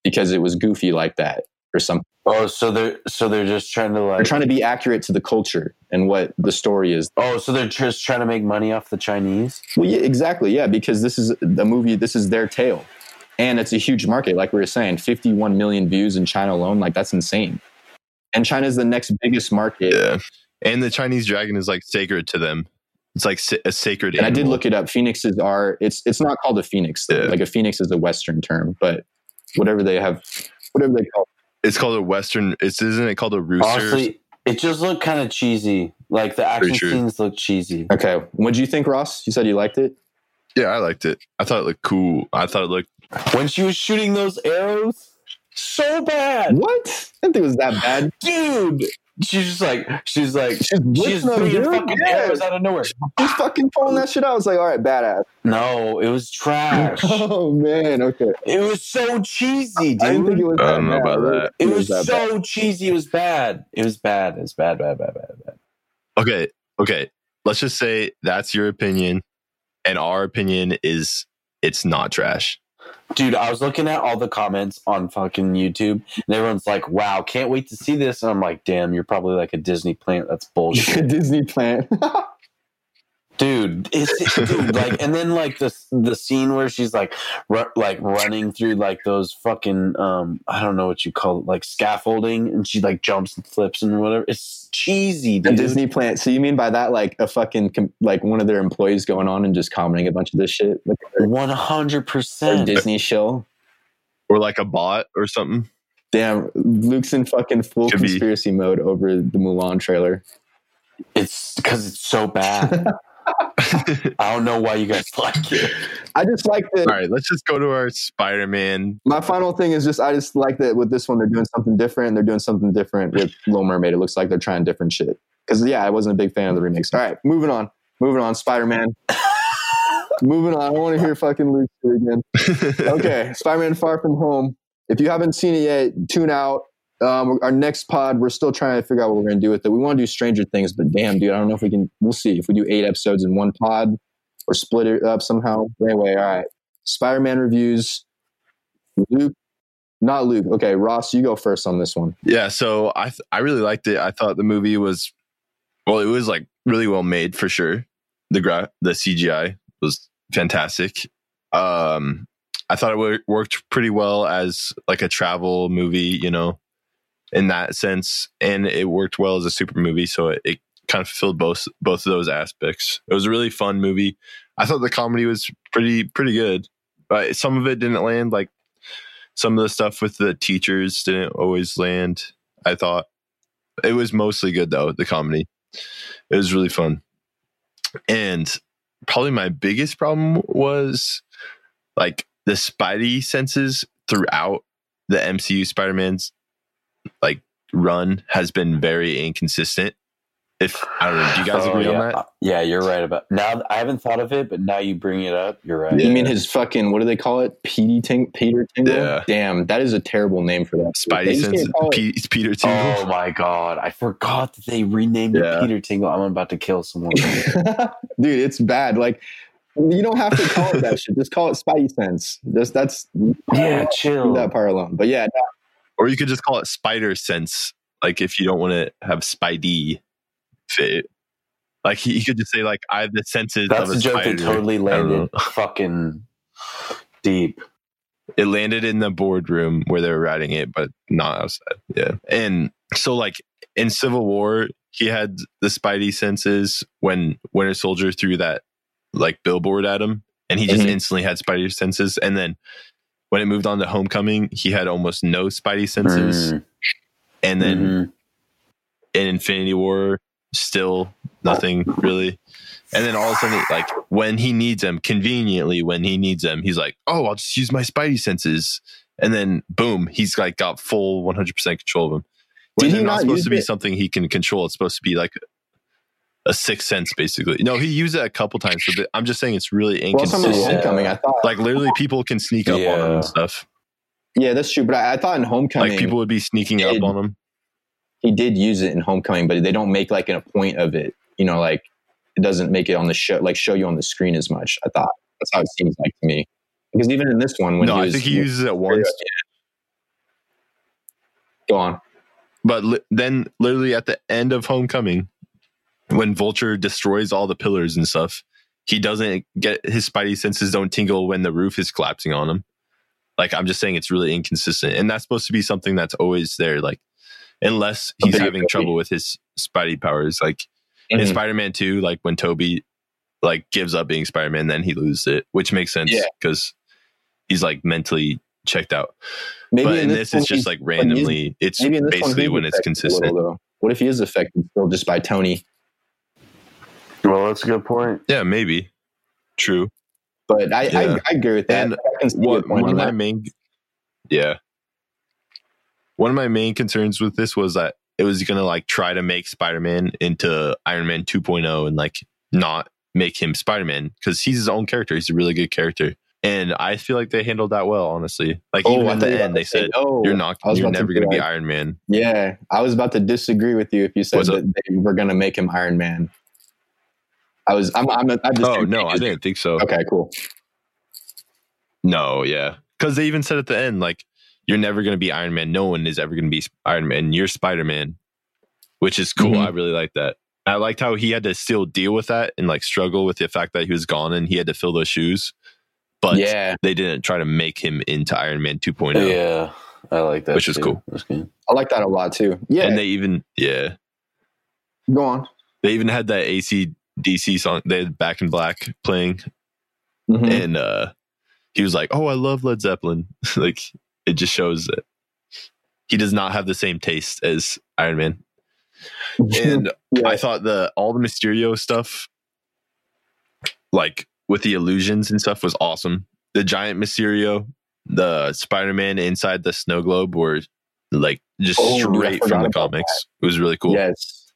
because it was goofy like that or something. Oh, so they're so they're just trying to like They're like. trying to be accurate to the culture and what the story is. oh, so they're just trying to make money off the Chinese. Well, yeah, exactly. Yeah, because this is the movie. This is their tale, and it's a huge market. Like we were saying, 51 million views in China alone. Like that's insane. And China's the next biggest market. yeah. And the Chinese dragon is like sacred to them. It's like a sacred. And I did look it up. Phoenixes are. It's it's not called a phoenix. Yeah. Like a phoenix is a Western term, but whatever they have, whatever they call. It's called a western. It's isn't it called a rooster? Honestly, it just looked kind of cheesy. Like the action scenes look cheesy. Okay, what do you think, Ross? You said you liked it. yeah, I liked it. I thought it looked cool. I thought it looked. When she was shooting those arrows, so bad, What? I didn't think it was that bad. dude. She's just like she's like She's she's whipping them, throwing dude. fucking Yeah. arrows out of nowhere. He's fucking pulling that shit out. I was like, all right, badass. No, it was trash. Oh man, okay. it was so cheesy, dude. I didn't think it was. I don't know bad. about that. didn't It think was that bad. so cheesy. It was bad. It was bad. It was bad, bad, bad, bad, bad. Okay, okay. Let's just say that's your opinion, and our opinion is it's not trash. Dude, I was looking at all the comments on fucking YouTube, and everyone's like, "Wow, can't wait to see this." And I'm like, "Damn, you're probably like a Disney plant. That's bullshit." Disney plant. dude it's dude, like and then like the the scene where she's like ru- like running through like those fucking um i don't know what you call it like scaffolding and she like jumps and flips and whatever it's cheesy The Disney plant. So you mean by that like a fucking com- like one of their employees going on and just commenting a bunch of this shit, like their, their 100% Disney show? Or like a bot or something. Damn, Luke's in fucking full Could be. conspiracy mode over the Mulan trailer. it's because it's so bad i don't know why you guys like it I just like that. All right, let's just go to our Spider-Man. My final thing is just I just like that with this one they're doing something different. They're doing something different with Little Mermaid. It looks like they're trying different shit. Because yeah, I wasn't a big fan of the remix. All right, moving on. Moving on. Spider Man. moving on. I don't want to hear fucking Luke again. okay, Spider-Man: Far From Home. If you haven't seen it yet, tune out. Um, our next pod, we're still trying to figure out what we're going to do with it. We want to do Stranger Things, but damn, dude, I don't know if we can. We'll see if we do eight episodes in one pod or split it up somehow. Anyway, all right. Spider-Man reviews. Luke, not Luke. Okay, Ross, you go first on this one. Yeah, so I th- I really liked it. I thought the movie was well, it was like really well made for sure. The gra- the CGI was fantastic. Um, I thought it wor- worked pretty well as like a travel movie, you know, in that sense, and it worked well as a super movie. So it, it kind of fulfilled both both of those aspects. It was a really fun movie. I thought the comedy was pretty pretty good, but some of it didn't land. Like some of the stuff with the teachers didn't always land. I thought it was mostly good though. The comedy, it was really fun, and probably my biggest problem was like the Spidey senses throughout the MCU Spider-Man's like run has been very inconsistent. If I don't know, do you guys Oh, agree yeah. on that? Yeah you're right about now i haven't thought of it but now you bring it up you're right You mean his fucking what do they call it? Petey Ting- Peter Tingle. Yeah. Damn, that is a terrible name for that. They Spidey sense, can't it- P- Peter oh Tingle. Oh my god! I forgot that they renamed Yeah. it Peter Tingle. I'm about to kill someone. dude, it's bad. Like you don't have to call it that shit. Just call it Spidey Sense. Just that's yeah, chill. that part alone. But yeah, Or you could just call it Spider Sense. Like if you don't want to have Spidey fit. Like he, he could just say like I have the senses That's of a joke spider. that totally landed fucking deep. It landed in the boardroom where they were writing it, but not outside. Yeah. And so like in Civil War, he had the spidey senses when Winter Soldier threw that like billboard at him and he just Mhm. instantly had spidey senses. And then when it moved on to Homecoming, he had almost no spidey senses. Mm, And then mhm. in Infinity War, still nothing really. And then all of a sudden, like when he needs them, conveniently when he needs them, he's like, "Oh, I'll just use my Spidey senses." And then boom, he's like got full 100 percent control of them. When Did he they're not not supposed to be it? something he can control, it's supposed to be like a sixth sense, basically. No, he used it a couple times, but I'm just saying it's really Well, some inconsistent. Homecoming, I thought. Like literally, people can sneak up on him and stuff. yeah, that's true. But I, I thought in Homecoming, Like people would be sneaking up on him. he did use it in Homecoming, but they don't make like a point of it. You know, like it doesn't make it on the show, like show you on the screen as much. I thought that's how it seems like to me. Because even in this one, when No, he I think he uses it once. Go on. But li- then, literally at the end of Homecoming, when Vulture destroys all the pillars and stuff, he doesn't get his spidey senses don't tingle when the roof is collapsing on him. Like I'm just saying, it's really inconsistent, and that's supposed to be something that's always there. Like unless he's having trouble with his spidey powers, like in Mhm. Spider-Man Two, like when Tobey like gives up being Spider-Man, then he loses it, which makes sense Yeah. because he's like mentally checked out. Maybe but in this, one it's just like randomly. It's maybe in this one basically when it's consistent. little. What if he is affected still just by Tony? Well, that's a good point. Yeah, maybe. True. But I, Yeah. I, I agree with that. And I can see your What, point one of my that. main, yeah, one of my main concerns with this was that it was gonna like try to make Spider-Man into Iron Man 2.0 and like not make him Spider-Man because he's his own character. He's a really good character, and I feel like they handled that well. Honestly, like Oh, even at the end, they to say said no. you're not, you're never gonna be Iron Man. Yeah, I was about to disagree with you if you said What's up? that they were going to make him Iron Man. I was. I'm. I'm. I'm the Oh no, I didn't think so. Okay, cool. No, yeah, because they even said at the end like you're never gonna be Iron Man. No one is ever gonna be Iron Man. You're Spider Man, which is cool. Mhm. I really like that. I liked how he had to still deal with that and like struggle with the fact that he was gone and he had to fill those shoes. But yeah, they didn't try to make him into Iron Man 2.0. Yeah, I like that. Which is cool. I like that a lot too. Yeah, And they even yeah. go on. They even had that AC DC song they had Back in Black playing Mhm. and uh he was like, "Oh, I love Led Zeppelin." like it just shows that he does not have the same taste as Iron Man. And Yeah. I thought the all the Mysterio stuff, like with the illusions and stuff, was awesome. The giant Mysterio, the Spider Man inside the snow globe were like just Oh, straight from the comics. It was really cool. Yes.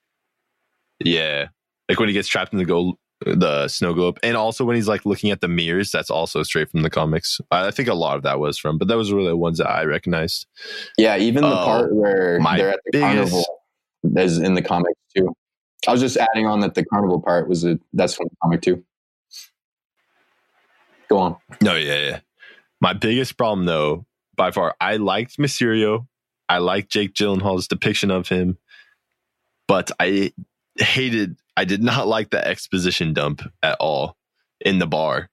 Yeah. Like when he gets trapped in the go the snow globe. And also when he's like looking at the mirrors, that's also straight from the comics. I think a lot of that was from, but those were the ones that I recognized. Yeah, even the Oh, part where my they're at the biggest- carnival is in the comics too. I was just adding on that the carnival part was a that's from the comic too. Go on. No, yeah, yeah. My biggest problem though, by far, I liked Mysterio. I liked Jake Gyllenhaal's depiction of him, but I hated I did not like the exposition dump at all in the bar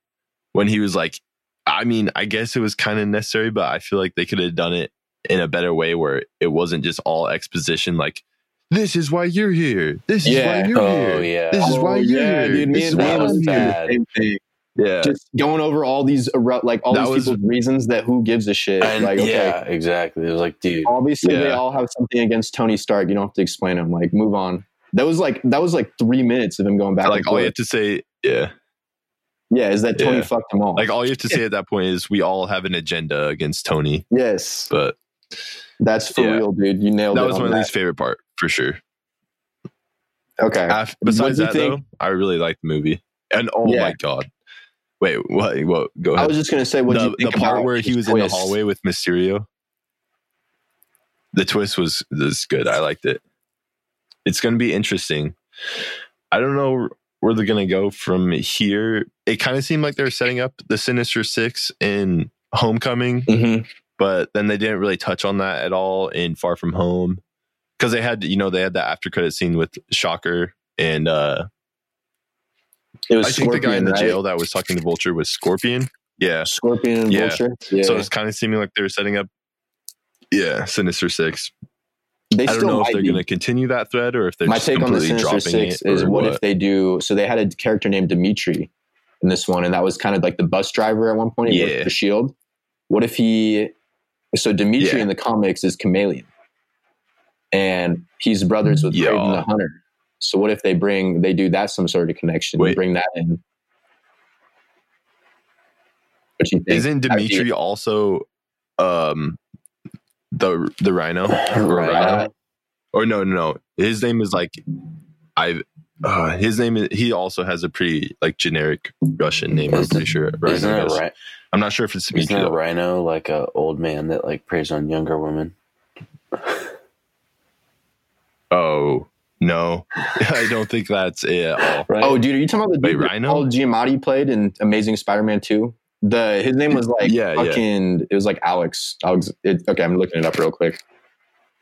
when he was like I mean, I guess it was kind of necessary, but I feel like they could have done it in a better way where it wasn't just all exposition like this is why you're here. This is Yeah. why you're Oh here. yeah. This is Oh, why you're yeah, here. dude. Me This is and why was I'm was here. the bad. same thing. Yeah. Just going over all these like all That these was- people's reasons that who gives a shit. And like okay, yeah, exactly. It was like, dude, obviously they all have something against Tony Stark. You don't have to explain them. Like move on. That was like that was like three minutes of him going back. like all you have to say, yeah. yeah, is that Tony Yeah. fucked them all? Like all you have to say at that point is we all have an agenda against Tony. yes, But that's for Yeah. real, dude. You nailed that was my that. least favorite part for sure. Okay. Besides that think- though, I really liked the movie. And oh Yeah. my god. Wait, what what go ahead. I was just gonna say what the, the part where he was in the hallway with Mysterio. The twist was was good. I liked it. It's going to be interesting. I don't know where they're going to go from here. It kind of seemed like they were setting up the Sinister Six in Homecoming, Mhm. but then they didn't really touch on that at all in Far From Home because they had you know they had that after credit scene with Shocker and uh It was I think the guy in the right? jail that was talking to Vulture was Scorpion. Yeah. Scorpion and Yeah. Vulture. Yeah, So it's kind of seeming like they were setting up. Yeah, Sinister Six. They I don't know if they're going to continue that thread or if they're My just take on the Sinister Six is or what, if they do? So they had a character named Dimitri in this one, and that was kind of like the bus driver at one point. He worked Yeah. for Shield. What if he? So Dimitri Yeah. in the comics is chameleon, and he's brothers with. Kraven the Hunter. So what if they bring they do that some sort of connection? Wait. Bring that in. What you think? Isn't Dimitri also um the the Rhino? Or Right. Rhino? Or no, no, no. His name is like I. Uh, his name is. He also has a pretty like generic Russian name. I'm Isn't- sure. Rhino Isn't it does. right? I'm not sure if it's Isn't Dimitri. a rhino like a old man that like preys on younger women? Oh no, I don't think that's it at all. Right? Oh, dude, are you talking about the Wait, that Rhino? Paul Giamatti played in Amazing Spider-Man Two? The his name was like Yeah, yeah. It was like Alex. Alex. It, okay, I'm looking it up real quick.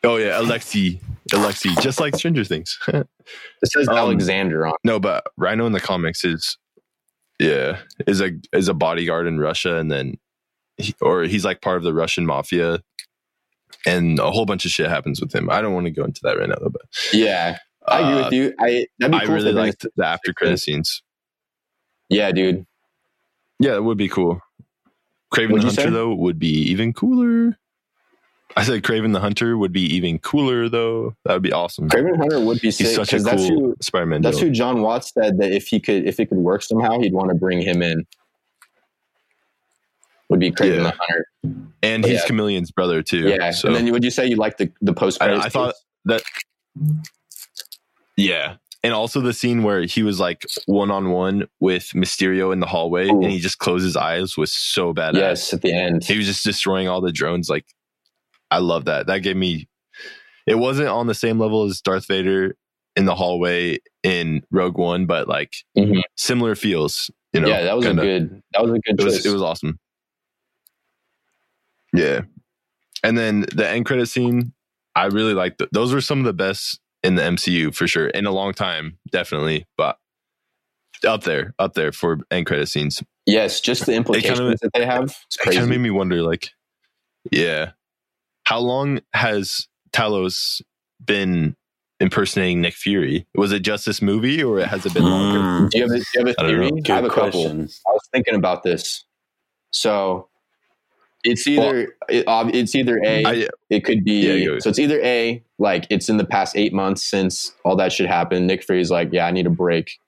Oh yeah, Alexi, Alexi, just like Stranger Things. It says Um, Alexander on. no, but Rhino in the comics is, yeah, is a is a bodyguard in Russia, and then, he, or he's like part of the Russian mafia, and a whole bunch of shit happens with him. I don't want to go into that right now, though. But Yeah, I agree uh, with you. I that'd be I cool. if really liked the after credit scenes. Yeah, dude. Yeah, it would be cool. Kraven What'd the? Hunter though would be even cooler. I said Kraven the Hunter would be even cooler though. That would be awesome. Kraven Hunter would be sick because that's cool who Spider-Man. that's who Jon Watts said that if he could if it could work somehow he'd want to bring him in. Would be Kraven Yeah. the Hunter. and But he's yeah. Chameleon's brother too. Yeah, So and then would you say you like the the post? I, I thought that. Yeah, and also the scene where he was like one on one with Mysterio in the hallway, Ooh. and he just closed his eyes was so badass. yes at the end. he was just destroying all the drones. Like, I love that. That gave me. It wasn't on the same level as Darth Vader in the hallway in Rogue One, but like Mhm. similar feels. You know, yeah, that was kinda. a good. That was a good It was it was awesome. Yeah, and then the end credit scene, I really liked. th- Those were some of the best in the MCU for sure in a long time, definitely. But up there, up there for end credit scenes. yes, just the implications that they have. It's It kind of made me wonder, like, yeah, how long has Talos been impersonating Nick Fury? Was it just this movie, or has it been longer? Do you have a, do you have a I don't theory? know. I have a good couple. I was thinking about this. So it's either it, ob- it's either a I, it could be Yeah, go. so it's either a like it's in the past eight months since all that shit happened. Nick Fury's like, yeah, I need a break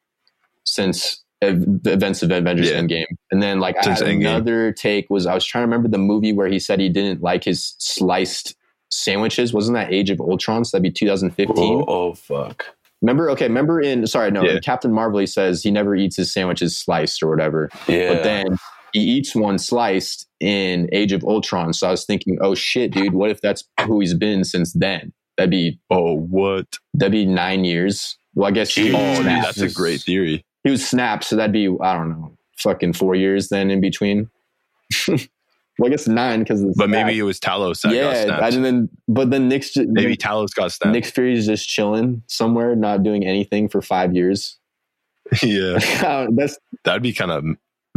since ev- the events of Avengers Yeah. Endgame, and then like I had another take was I was trying to remember the movie where he said he didn't like his sliced sandwiches. Wasn't that Age of Ultron? So that'd be 2015. Oh, oh fuck! Remember? Okay, remember in sorry no Yeah. Captain Marvel he says he never eats his sandwiches sliced or whatever. Yeah, But then he eats one sliced in Age of Ultron. So I was thinking, oh shit, dude, what if that's who he's been since then? That'd be oh, what? that'd be nine years. Well, I guess he, Jeez. Oh, was dude, snapped. that's a great theory. he was snapped, so that'd be I don't know, fucking four years then in between. well, I guess nine because But maybe it was Talos that got yeah, snapped. and then but then Nick's ju- maybe Talos got snapped. Nick Fury's just chilling somewhere, not doing anything for five years. yeah, that's that'd be kind of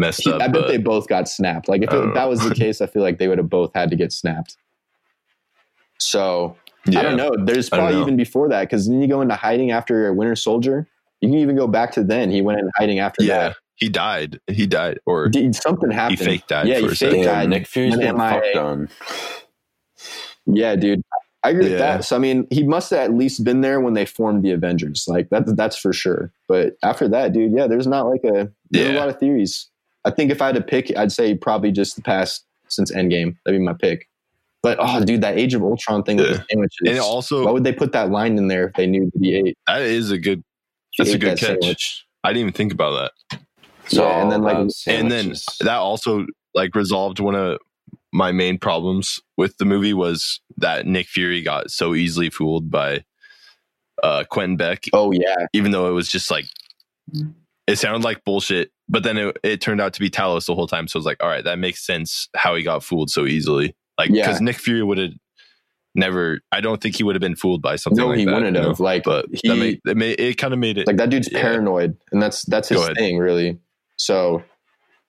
messed up. I bet but- they both got snapped. Like if it, that was the oh. case, I feel like they would have both had to get snapped. So I don't know. There's probably know. even before that because then you go into hiding after Winter Soldier. You can even go back to then. He went in hiding after that. Yeah, that. he died. He died, or Did, something happened. He fake died Yeah, for he a fake second. Died. Nick Fury's Went getting MIA. fucked on. Yeah, dude. I agree with that. So I mean, he must have at least been there when they formed the Avengers. Like that's that's for sure. But after that, dude, yeah, there's not like a there's a lot of theories. I think if I had to pick, I'd say probably just the past since Endgame. That'd be my pick. But oh, dude, that Age of Ultron thing with the sandwiches. and also why would they put that line in there if they knew that he ate? that is a good. That's a good that catch. sandwich? I didn't even think about that. So Yeah, and then, like- and then that also like resolved one of my main problems with the movie was that Nick Fury got so easily fooled by uh Quentin Beck, Oh yeah, even though it was just like it sounded like bullshit, but then it, it turned out to be Talos the whole time. So I was like, all right, that makes sense how he got fooled so easily. Like Yeah. because Nick Fury would have never. I don't think he would have been fooled by something no, like he that. wouldn't you know? have. Like But he, made, it, made, it kind of made it. like that dude's Yeah. paranoid, and that's that's his thing, really. So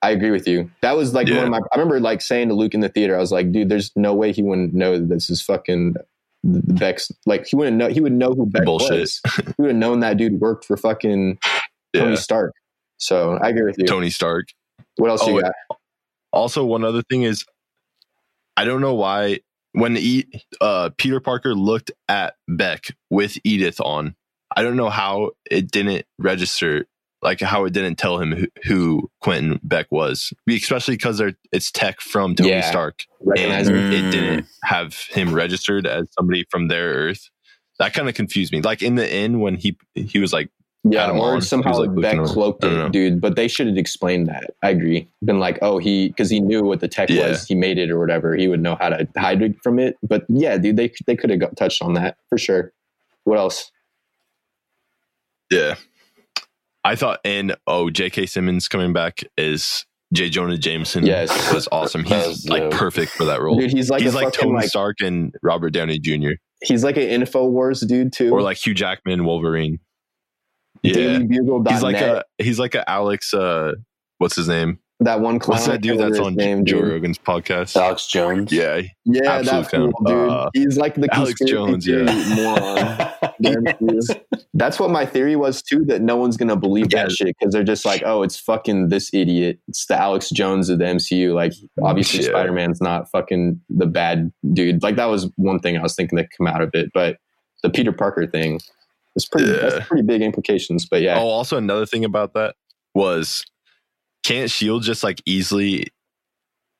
I agree with you. That was like Yeah. one of my. I remember like saying to Luke in the theater, I was like, dude, there's no way he wouldn't know that this is fucking the Beck's. Like he wouldn't know. He would know who Beck Bullshit. was. he would have known that dude worked for fucking Tony Yeah. Stark. So I agree with you. Tony Stark. What else you Oh, got? Also, one other thing is, I don't know why when e- uh, Peter Parker looked at Beck with Edith on, I don't know how it didn't register, like how it didn't tell him who, who Quentin Beck was, especially because it's tech from Tony Yeah. Stark, Recognize and him. it didn't have him registered as somebody from their Earth. That kind of confused me. Like in the end, when he he was like, Yeah, had him on. or somehow like, Beck cloaked it, dude. But they should have explained that. I agree. Been like, oh, he because he knew what the tech Yeah. was, he made it or whatever. He would know how to hide it from it. But yeah, dude, they they could have touched on that for sure. What else? Yeah. I thought, and oh, J.K. Simmons coming back is J. Jonah Jameson. Yes. was awesome. He's like perfect for that role. Dude, he's like he's like fucking, Tony like- Stark and Robert Downey Jr. He's like an Infowars dude too. or like Hugh Jackman Wolverine. Yeah, DailyBugle.net. he's like a he's like a Alex. uh What's his name? that one clown. What's that dude that's on his name, Joe dude. Rogan's podcast? Alex Jones. Yeah, Yeah, Absolute that fool, dude. Uh, he's like the Alex Jones, yeah. moron. Guarantee. That's what my theory was too. That no one's gonna believe Yeah. that shit because they're just like, oh, it's fucking this idiot. It's the Alex Jones of the MCU. Like, obviously, Yeah. Spider Man's not fucking the bad dude. Like, that was one thing I was thinking that come out of it. But the Peter Parker thing, it's pretty. Yeah. That's pretty big implications. But yeah, Oh, also another thing about that was can't Shield just like easily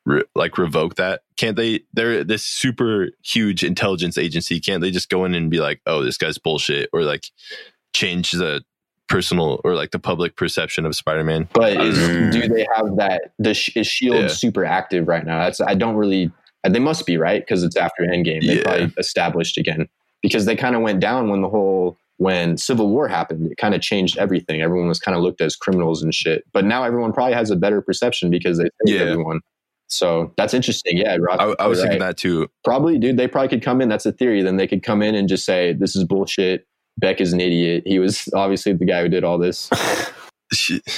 re- like revoke that? Can't they? They're this super huge intelligence agency. Can't they just go in and be like, "Oh, this guy's bullshit," or like change the personal or like the public perception of Spider-Man? But is, do they have that? The is Shield Yeah. super active right now? That's I don't really. They must be right because it's after Endgame. They Yeah. probably established again because they kind of went down when the whole when Civil War happened. It kind of changed everything. Everyone was kind of looked as criminals and shit. But now everyone probably has a better perception because they saved Yeah. everyone. So that's interesting. Yeah, Ross, I, I was you're thinking that too. probably, dude. They probably could come in. That's a theory. Then they could come in and just say, "This is bullshit." Beck is an idiot. He was obviously the guy who did all this.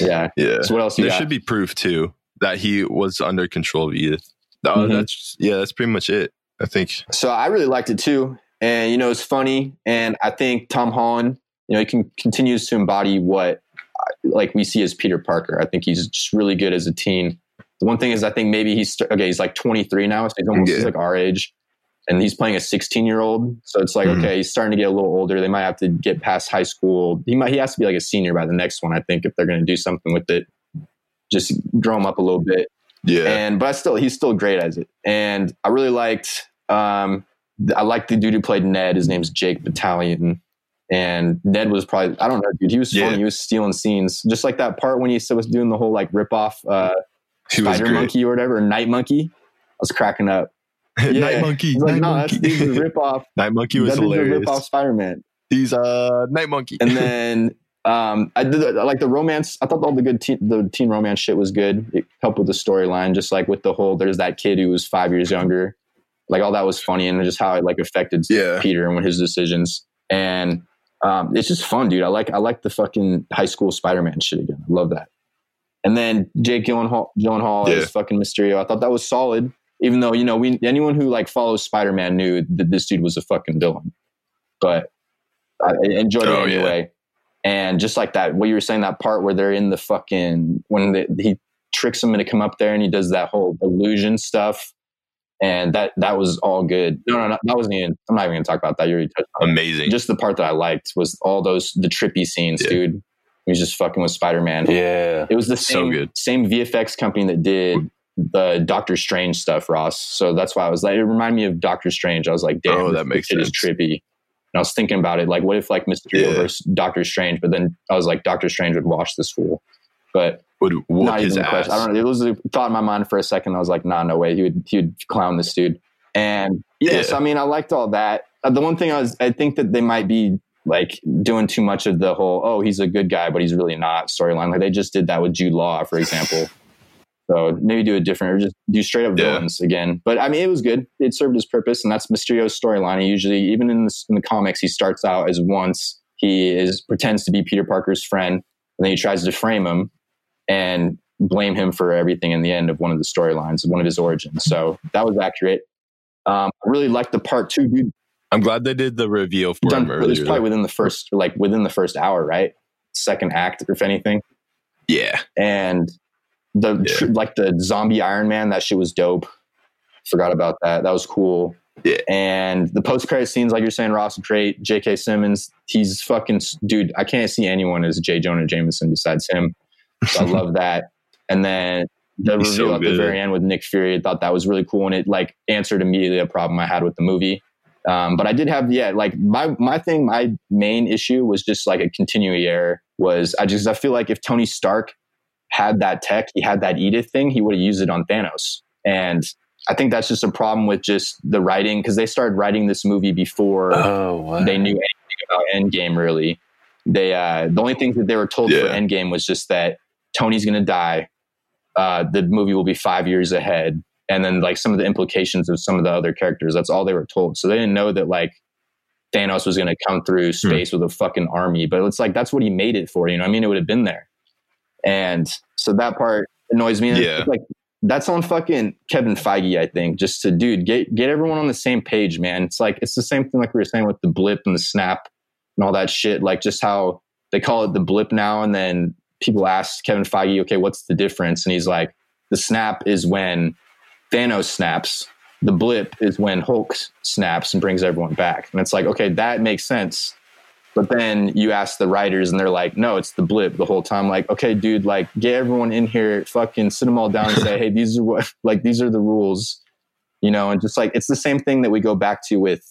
Yeah. Yeah, So what else you there got? should be proof too that he was under control of Edith. Oh, Mhm. That's yeah, that's pretty much it. I think. So I really liked it too. And, you know, it's funny. And I think Tom Holland, you know, he can, continues to embody what like we see as Peter Parker. I think he's just really good as a teen. The one thing is, I think maybe he's, okay, he's like 23 now. So he's almost Yeah. like our age. And he's playing a 16 year old. So it's like, Mhm. okay, he's starting to get a little older. They might have to get past high school. He might, he has to be like a senior by the next one, I think, if they're going to do something with it. Just grow him up a little bit Yeah, and but I still he's still great as it. And I really liked um I like the dude who played Ned. His name's Jake Batalon. And Ned was probably I don't know, dude. He was Yeah. funny. He was stealing scenes, just like that part when he was doing the whole like rip off uh, Spider. Monkey or whatever, Night Monkey. I was cracking up. Night Monkey. He's like, Night no, Monkey. that's the rip off. Night Monkey was That hilarious. rip off Spider Man. He's a Night Monkey. And then um, I did like the romance. I thought all the good teen, the teen romance shit was good. It helped with the storyline, just like with the whole. There's that kid who was five years younger. Like all that was funny, and just how it like affected Yeah. Peter and his decisions. And um, it's just fun, dude. I like I like the fucking high school Spider-Man shit again. I love that. And then Jake Gyllenhaal, Gyllenhaal Yeah. is fucking Mysterio. I thought that was solid, even though you know we anyone who like follows Spider-Man knew that this dude was a fucking villain. But I enjoyed Oh, it yeah. anyway. And just like that, what you were saying, that part where they're in the fucking when the, he tricks him to come up there and he does that whole illusion stuff, and that that was all good. No, no, no that wasn't even. I'm not even gonna talk about that. You already touched on it. Amazing. Just the part that I liked was all those the trippy scenes, Yeah. dude. He was just fucking with Spider Man. Yeah. It was the So same good. same VFX company that did the Doctor Strange stuff, Ross. So that's why I was like, it reminded me of Doctor Strange. I was like, damn, Oh, that makes shit is trippy. And I was thinking about it, like, what if like Mysterio Yeah. versus Doctor Strange? But then I was like, Doctor Strange would watch this fool. But Would whoop not his ass. question. I don't know. It was a thought in my mind for a second. I was like, nah, no way. He would he would clown this dude. And yes, Yeah. so, I mean, I liked all that. Uh, the one thing I was, I think that they might be like doing too much of the whole, oh, he's a good guy, but he's really not storyline. Like they just did that with Jude Law, for example. So maybe do a different, or just do straight up Yeah. villains again. But I mean, it was good. It served its purpose, and that's Mysterio's storyline. He usually, even in the, in the comics, he starts out as once he is pretends to be Peter Parker's friend, and then he tries to frame him, and blame him for everything in the end of one of the storylines, one of his origins. So that was accurate. Um, I really liked the part two, dude. I'm glad they did the reveal for Done, him it was probably within the first, like within the first hour, right? Second act, if anything. yeah, And the Yeah. tr- like the zombie Iron Man, that shit was dope. Forgot about that. That was cool. Yeah. And the post credit scenes, like you're saying, Ross, great. J.K. Simmons, he's fucking dude. I can't see anyone as J. Jonah Jameson besides him. So I love that. And then the He's so reveal at the very end with Nick Fury, I thought that was really cool, and it like answered immediately a problem I had with the movie. Um, but I did have, yeah, like my my thing, my main issue was just like a continuity error. Was I just I feel like if Tony Stark had that tech, he had that Edith thing, he would have used it on Thanos. And I think that's just a problem with just the writing because they started writing this movie before Oh, what? they knew anything about Endgame. Really, they uh, the only things that they were told for Endgame was just that Tony's going to die. Uh, the movie will be five years ahead, and then like some of the implications of some of the other characters. That's all they were told. So they didn't know that like Thanos was going to come through space with a fucking army. But it's like that's what he made it for. You know, I mean, it would have been there. And so that part annoys me. Yeah. like that's on fucking Kevin Feige, I think. Just to dude, get get everyone on the same page, man. It's like it's the same thing like we were saying with the blip and the snap and all that shit. Like just how they call it the blip now, and then people ask Kevin Feige, okay, what's the difference? And he's like, the snap is when Thanos snaps. The blip is when Hulk snaps and brings everyone back. And it's like, okay, that makes sense. But then you ask the writers, and they're like, no, it's the blip the whole time. Like, okay, dude, like, get everyone in here, fucking sit them all down and say, hey, these are what, like, these are the rules, you know, and just like, it's the same thing that we go back to with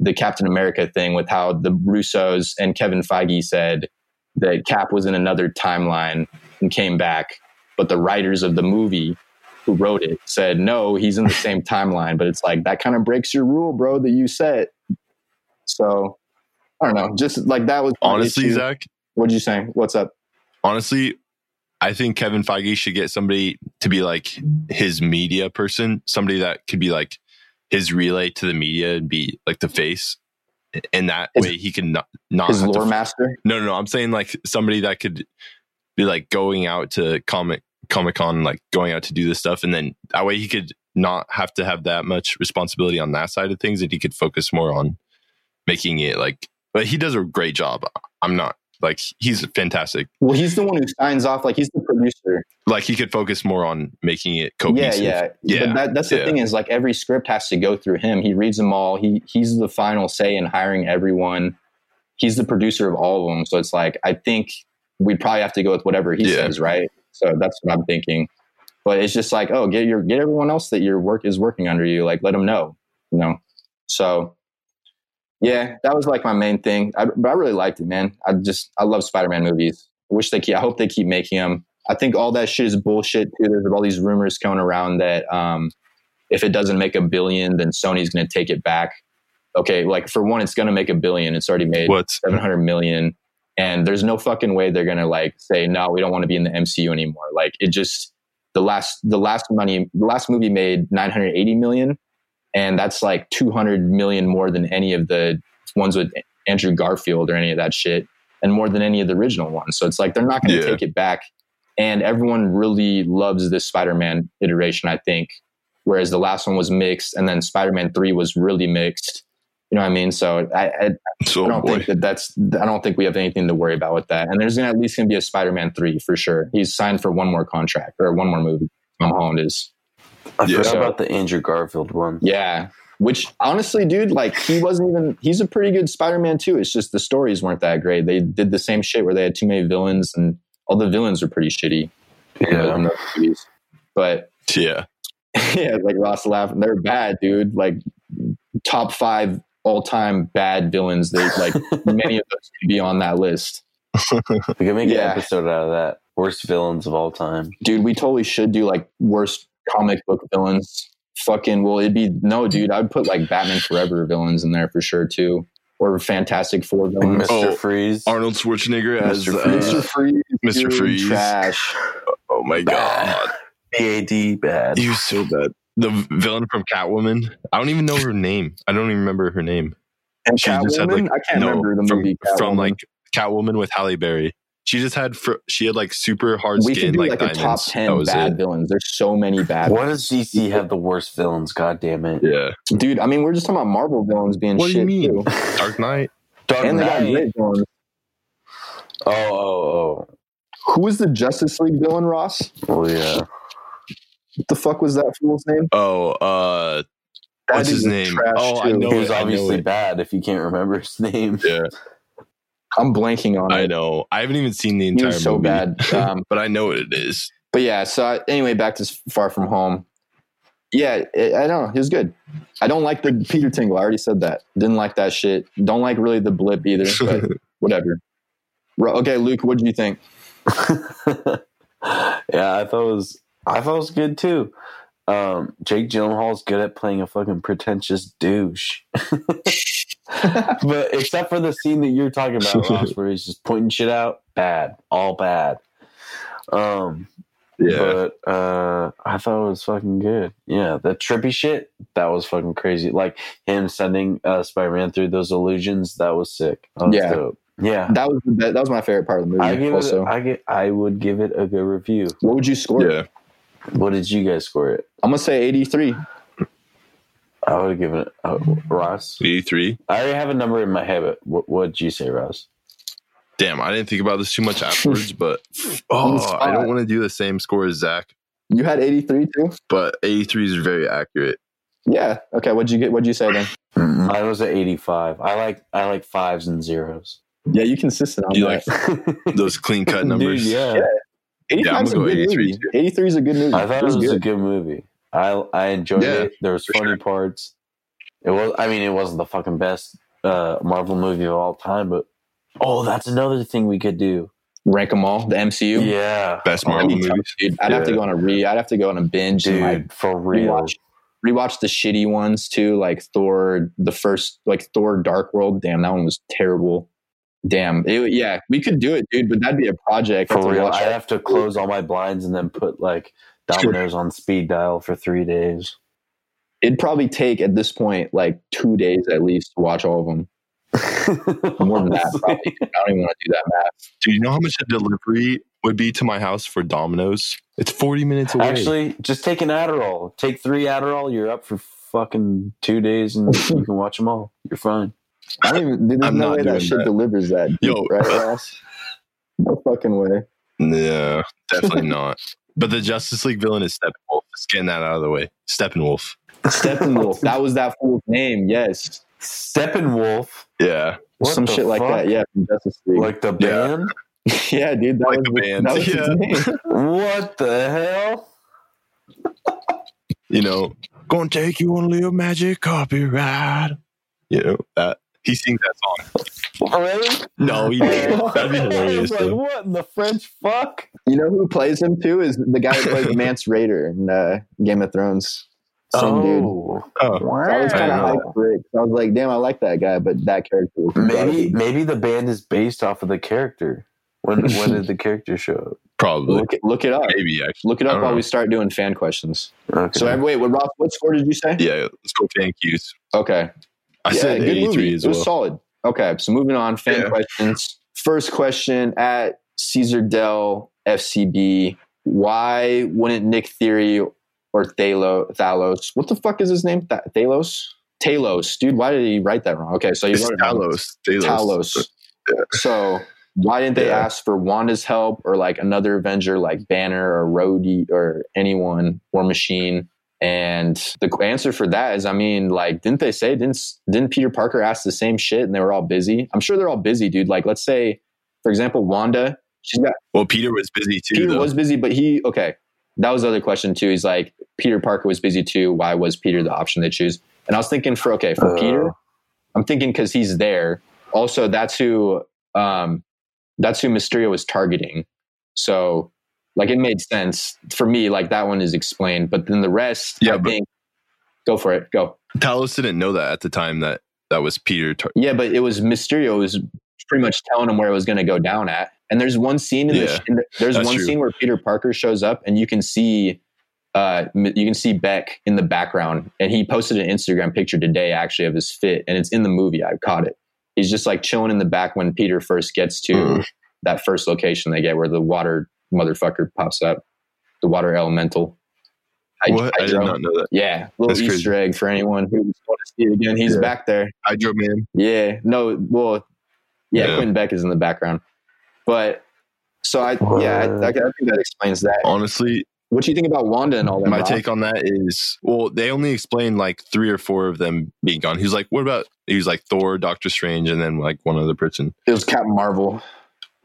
the Captain America thing, with how the Russos and Kevin Feige said that Cap was in another timeline and came back. But the writers of the movie who wrote it said, no, he's in the same timeline. But it's like, that kind of breaks your rule, bro, that you set. So, I don't know. Just like that was honestly, issue. Zach. What'd you say? What's up? honestly, I think Kevin Feige should get somebody to be like his media person, somebody that could be like his relay to the media and be like the face. And that His- way he can not, not His have to lore master. No, no, no. I'm saying like somebody that could be like going out to comic Comic Con, like going out to do this stuff, and then that way he could not have to have that much responsibility on that side of things, and he could focus more on making it like. But he does a great job. I'm not like he's fantastic. Well, he's the one who signs off. Like he's the producer. Like he could focus more on making it Yeah, cohesive. yeah, Yeah, But that, that's the yeah. thing is like every script has to go through him. He reads them all. He he's the final say in hiring everyone. He's the producer of all of them. So it's like I think we'd probably have to go with whatever he Yeah. says, right? So that's what I'm thinking. But it's just like, oh, get your get everyone else that your work is working under you. Like let them know, you know. So yeah, that was like my main thing. I, but I really liked it, man. I just I love Spider-Man movies. I wish they keep. I hope they keep making them. I think all that shit is bullshit too. There's all these rumors going around that um, if it doesn't make a billion, then Sony's going to take it back. Okay, like for one, it's going to make a billion. It's already made What's 700 million, and there's no fucking way they're going to like say no, we don't want to be in the MCU anymore. Like it just the last the last money the last movie made 980 million, and that's like 200 million more than any of the ones with Andrew Garfield or any of that shit, and more than any of the original ones. So it's like they're not going to Yeah. take it back. And everyone really loves this Spider-Man iteration, I think. Whereas the last one was mixed, and then Spider-Man Three was really mixed. You know what I mean? So I, I, so I don't boy. think that that's. I don't think we have anything to worry about with that. And there's gonna, at least going to be a Spider-Man three for sure. He's signed for one more contract or one more movie. Tom Holland is. I Yeah. forgot about the Andrew Garfield one. Yeah. Which honestly, dude, like he wasn't even. He's a pretty good Spider-Man too. It's just the stories weren't that great. They did the same shit where they had too many villains, and all the villains were pretty shitty. in the- in Yeah. But yeah, yeah, like Ross laughing. They're bad, dude. Like top five all time bad villains. They like many of those could be on that list. We can make Yeah. an episode out of that. Worst villains of all time. Dude, we totally should do like worst comic book villains. Fucking well, it'd be no, dude. I'd put like Batman Forever villains in there for sure too, or Fantastic Four villains. Mr. Oh, Freeze. Arnold Schwarzenegger as Mr. uh, Freeze. Mr. Freeze, Mr. Freeze. trash. oh my god, BAD bad. he was so bad. The villain from Catwoman. I don't even know her name. I don't even remember her name. And She just had, like- I can't no, remember the from, movie from Catwoman. like Catwoman with Halle Berry. She just had fr- she had like super hard we skin, could do like, like, a top ten was bad it. villains. There's so many bad. What does DC have the worst villains? God damn it. Yeah. dude? I mean, we're just talking about Marvel villains being What do shit you mean? too, Dark Knight. Dark and they got Knight. great villains. Oh, oh, Who was the Justice League villain, Ross? oh. Yeah. What the fuck was that fool's name? Oh, uh, That What's his name? trash, Oh, I know He was I obviously bad if you can't remember his name. yeah, I'm blanking on it. I know. I haven't even seen the He entire was so movie, bad. Um, but I know what it is. but yeah. So I, anyway, back to Far From Home. Yeah, it, I don't know. He was good. I don't like the Peter Tingle. I already said that. Didn't like that shit. Don't like really the blip either. But whatever. Ro- Okay, Luke, what did you think? yeah, I thought it was I thought it was good too. Um, Jake Gyllenhaal's good at playing a fucking pretentious douche. but except for the scene that you're talking about, Ross, where he's just pointing shit out, bad, all bad. Um, Yeah, but uh, I thought it was fucking good. Yeah, the trippy shit that was fucking crazy. Like him sending uh, Spider-Man through those illusions, that was sick. That was Yeah. dope. yeah. That was that was my favorite part of the movie. I give also, it. I get. I would give it a good review. what would you score? yeah. What did you guys score it? I'm gonna say 83. I would have given it uh, Ross. Eighty three. I already have a number in my head. But what would you say, Ross? Damn, I didn't think about this too much afterwards, but oh. I don't want to do the same score as Zach. You had 83 too. But eighty three is very accurate. Yeah. Okay. What'd you get? What'd you say then? I was at eighty-five. I like. I like fives and zeros. Yeah, you consistent on You that. like those clean cut numbers? Dude, yeah. Yeah. 85 I'm is a good 83 movie. 83 is a good movie. I thought it was, good. a good movie. I I enjoyed Yeah, it. There was funny sure. parts. It was. I mean, it wasn't the fucking best uh, Marvel movie of all time, but oh, that's another thing we could do. Rank them all. The MCU. Yeah, Best That'd Marvel be tough, movies. dude. I'd have to go on a re. I'd have to go on a binge dude, like for real. rewatch rewatch the shitty ones too, like Thor, the first, like Thor Dark World. Damn, that one was terrible. Damn, it, yeah, we could do it, dude, but that'd be a project. I'd For have to real, I it. have to close all my blinds and then put like dominoes on speed dial for three days. It'd probably take at this point like two days at least to watch all of them. More than that, probably. I don't even want to do that math. Do you know how much a delivery would be to my house for Domino's? It's forty minutes away. Actually, just take an Adderall. Take three Adderall. You're up for fucking two days, and you can watch them all. You're fine. I don't even. There's I'm no not way that doing shit that. delivers that. deep, Yo. right, uh, Ross? No fucking way. no, definitely not. But the Justice League villain is Steppenwolf. Let's that out of the way. Steppenwolf. Steppenwolf. that was that fool's name. Yes, Steppenwolf. Yeah, What some the shit like that. Yeah, from Justice League. Like the Yeah. band. yeah, dude. That Like was the band. That was Yeah. his name. What the hell? you know, gonna take you on a little magic carpet ride. You know that he sings that song. Really? No, he didn't. That'd be hilarious. like, though. what in the French fuck? You know who plays him too? Is the guy who plays Mance Rayder in uh, Game of Thrones. Same dude. oh, Oh, So I was kind of Wow. hyped for it. 'cause I was like, damn, I like that guy, but that character. Was maybe maybe the band is based off of the character. When when did the character show up? probably. look it, look it up. Maybe actually. Look it up while know. we start doing fan questions. Okay. So wait, what Ross? What score did you say? Yeah, let's go fan cues. Okay, I yeah, said good eighty movie. three as It was solid. Okay, so moving on, fan Yeah. questions. First question at Caesar Dell FCB: Why wouldn't Nick Fury or Thalo, Thalos? What the fuck is his name? Th- Thalos. Talos, dude. Why did he write that wrong? Okay, so you It's wrote it wrong. Talos. Talos. Talos. So why didn't they Yeah. ask for Wanda's help or like another Avenger like Banner or Rhodey or anyone or Machine? And the answer for that is, I mean, like, didn't they say didn't didn't Peter Parker ask the same shit and they were all busy? I'm sure they're all busy, dude. Like, let's say, for example, Wanda, she's got Well, Peter was busy too. Peter though. was busy, but he okay. That was the other question too. He's like, Peter Parker was busy too. Why was Peter the option they choose? And I was thinking for okay for Uh. Peter, I'm thinking because he's there. Also, that's who um, that's who Mysterio was targeting. So, like, it made sense for me. Like that one is explained, but then the rest, Yeah, I but- think. Go for it. Go. Talos didn't know that at the time that that was Peter. Tar- Yeah, but it was Mysterio was pretty much telling him where it was going to go down at. And there's one scene in, Yeah, the, in the there's one true. scene where Peter Parker shows up and you can see uh you can see Beck in the background and he posted an Instagram picture today actually of his fit and it's in the movie. I caught it. He's just like chilling in the back when Peter first gets to Mm. that first location they get where the water motherfucker pops up, the water elemental. Hyd- What? I did not know that. Yeah, little That's Easter crazy. egg for anyone who wants to see it again. He's Yeah. back there. Hydro Man. Yeah, no, well, yeah, Yeah. Quentin Beck is in the background, but so I, yeah, I, I, I think that explains that. Honestly, What do you think about Wanda and all that? my Rob? take on that is well, they only explained like three or four of them being gone. He was like, what about he was like Thor, Doctor Strange, and then like one other person. it was Captain Marvel.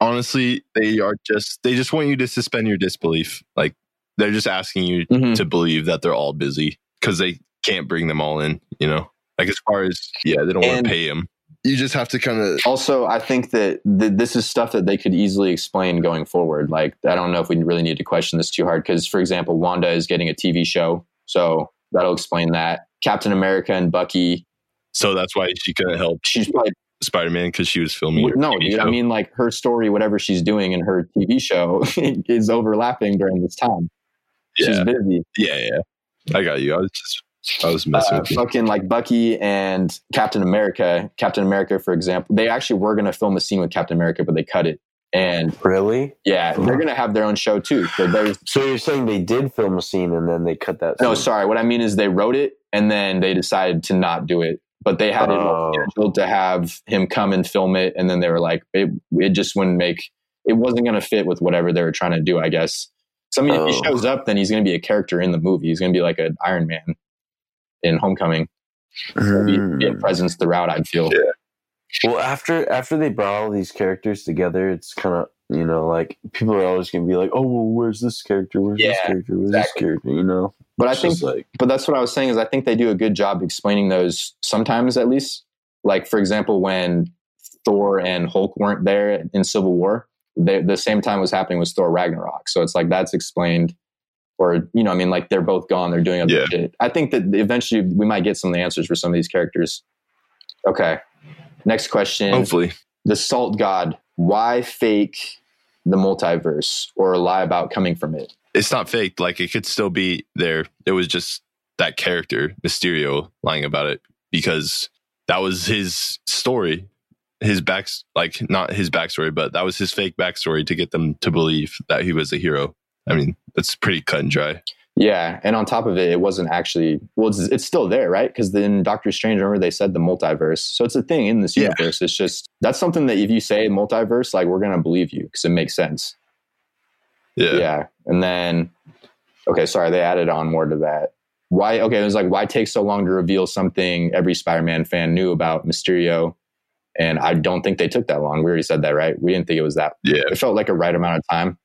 Honestly, they are just they just want you to suspend your disbelief. Like they're just asking you Mhm. to believe that they're all busy because they can't bring them all in. You know, like as far as yeah, they don't want to pay them. You just have to kind of Also, I think that th- this is stuff that they could easily explain going forward. Like, I don't know if we really need to question this too hard because, for example, Wanda is getting a TV show, so that'll explain that. Captain America and Bucky, so that's why she couldn't help she's probably Spider Man because she was filming. her no, TV dude. I mean, like her story, whatever she's doing in her TV show, is overlapping during this time. She's yeah, busy. yeah, yeah. I got you. I was just I was messing uh, with you. fucking like Bucky and Captain America. Captain America, for example, they actually were going to film a scene with Captain America, but they cut it. And Really? yeah, they're going to have their own show too. So So you're saying they did film a scene and then they cut that? no, sorry. What I mean is they wrote it and then they decided to not do it. But they had Oh. it scheduled to have him come and film it, and then they were like, it, it just wouldn't make. It wasn't going to fit with whatever they were trying to do. I guess. So I mean, if he Oh. shows up, then he's going to be a character in the movie. He's going to be like an Iron Man in Homecoming. Be, be a Mm. presence throughout. I'd feel. Well, after after they brought all these characters together, it's kind of you know like people are always gonna be like, oh, well, where's this character? Where's this character? Where's exactly. this character? You know. But I think like but that's what I was saying is I think they do a good job explaining those sometimes at least. Like for example, when Thor and Hulk weren't there in Civil War, they, the same time was happening with Thor Ragnarok. So it's like that's explained, or you know, I mean, like they're both gone, they're doing other Yeah. shit. I think that eventually we might get some of the answers for some of these characters. Okay, next question: Hopefully, the Salt God. Why fake the multiverse or lie about coming from it? it's not fake. Like it could still be there. It was just that character, Mysterio, lying about it because that was his story, his back, like not his backstory, but that was his fake backstory to get them to believe that he was a hero. I mean, that's pretty cut and dry. Yeah, and on top of it, it wasn't actually well. It's, it's still there, right? Because then Doctor Strange, remember they said the multiverse, so it's a thing in this Yeah. universe. It's just that's something that if you say multiverse, like we're gonna believe you because it makes sense. Yeah. Yeah. and then okay, sorry, they added on more to that. Why? Okay, it was like why take so long to reveal something every Spider-Man fan knew about Mysterio, and I don't think they took that long. We already said that, right? We didn't think it was that Yeah. it felt like a right amount of time.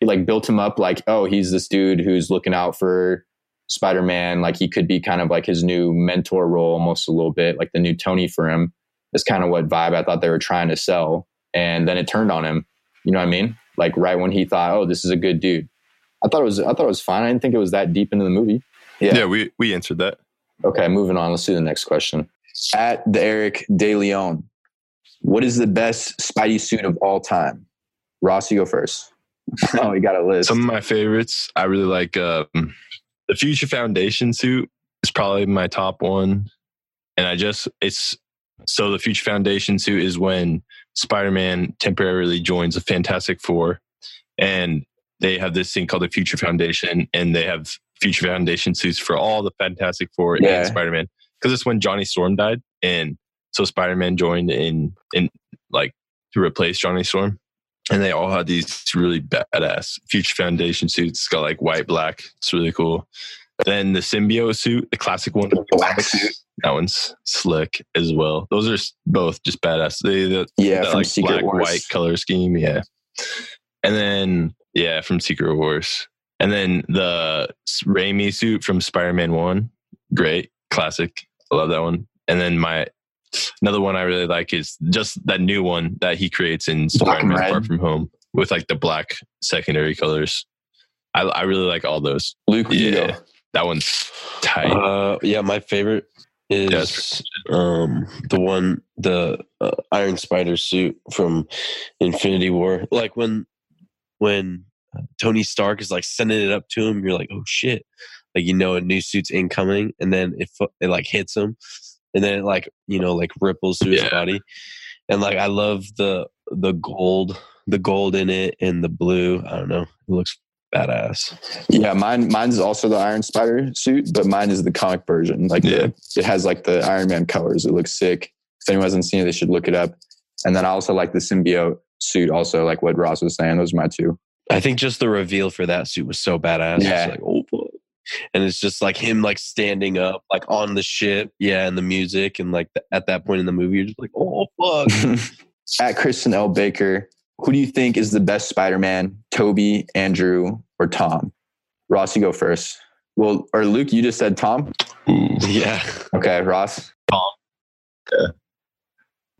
He like built him up like, oh, he's this dude who's looking out for Spider Man. Like he could be kind of like his new mentor role, almost a little bit, like the new Tony for him. That's kind of what vibe I thought they were trying to sell. And then it turned on him. You know what I mean? Like right when he thought, oh, this is a good dude. I thought it was. I thought it was fine. I didn't think it was that deep into the movie. yeah. Yeah. we, we answered that. Okay, moving on. Let's do the next question. At the Eric De Leon, what is the best Spidey suit of all time? Ross, you go first. oh, you got a list. Some of my favorites, I really like um, the Future Foundation suit is probably my top one. And I just, it's so the Future Foundation suit is when Spider Man temporarily joins the Fantastic Four and they have this thing called the Future Foundation and they have Future Foundation suits for all the Fantastic Four Yeah. and Spider Man. Because it's when Johnny Storm died. And so Spider Man joined in, in like to replace Johnny Storm and they all had these really badass future foundation suits. It's got like white, black. It's really cool. Then the symbiote suit, the classic one, The black suit. That one's slick as well. Those are both just badass. They the, Yeah, that, from like Secret black Wars. white color scheme. Yeah, and then yeah, from Secret Wars, and then the Raimi suit from Spider Man One. Great, classic. I love that one. And then my another one I really like is just that new one that he creates in Spider-Man Far. From Home with like the black secondary colors. I, I really like all those. Luke, Yeah, that one's tight. Uh, yeah, my favorite is it's um the one the uh, Iron Spider suit from Infinity War. Like when when Tony Stark is like sending it up to him, you're like, oh shit! Like you know a new suit's incoming, and then it it like hits him, and then it like you know like ripples through his body, and like I love the the gold the gold in it and the blue. I don't know. It looks badass. Yeah, mine mine's also the Iron Spider suit, but mine is the comic version. Like Yeah. the, it has like the Iron Man colors. It looks sick. If anyone hasn't seen it, they should look it up. And then I also like the symbiote suit. Also, like what Ross was saying, those are my two. I think just the reveal for that suit was so badass. Yeah. It's like, fuck. And it's just like him like standing up, like on the ship. Yeah. And the music. And like th- at that point in the movie, you're just like, oh, fuck. At Kristen L. Baker, who do you think is the best Spider-Man? Tobey, Andrew, or Tom? Ross, you go first. Well, or Luke, you just said Tom. yeah. Okay, Ross. Tom yeah.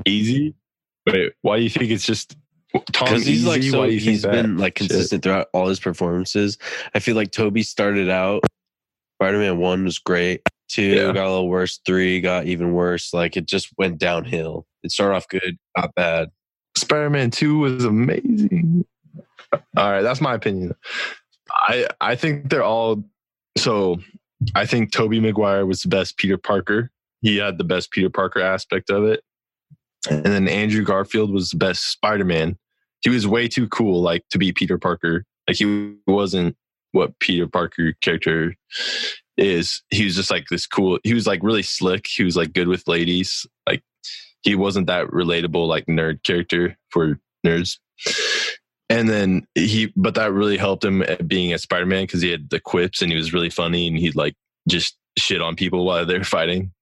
easy. Wait, why do you think it's just Tom Because he's like Easy? so Why do you think he's that? been like Shit. consistent throughout all his performances. I feel like Tobey started out Spider-Man one was great. Two Yeah. got a little worse. Three got even worse. Like it just went downhill. It started off good, got bad. Spider-Man 2 was amazing. Uh, all right, that's my opinion. I I think they're all so I think Tobey Maguire was the best Peter Parker. He had the best Peter Parker aspect of it. And then Andrew Garfield was the best Spider-Man. He was way too cool like to be Peter Parker. Like he wasn't what Peter Parker character is. He was just like this cool. He was like really slick. He was like good with ladies. Like he wasn't that relatable like nerd character for nerds. And then he, but that really helped him at being a Spider Man because he had the quips and he was really funny and he'd like just shit on people while they're fighting.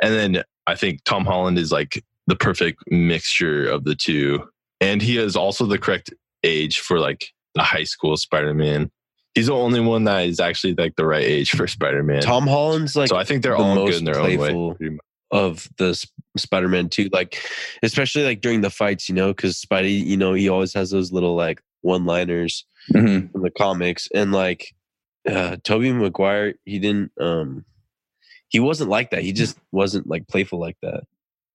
And then I think Tom Holland is like the perfect mixture of the two. And he is also the correct age for like the high school Spider Man. He's the only one that is actually like the right age for Spider Man. Tom Holland's like so I think they're the all good in their own way. of the Sp- Spider-Man too, like especially like during the fights, you know, cuz Spidey, you know, he always has those little like one-liners Mhm. from the comics and like uh Tobey Maguire, he didn't um he wasn't like that. He just wasn't like playful like that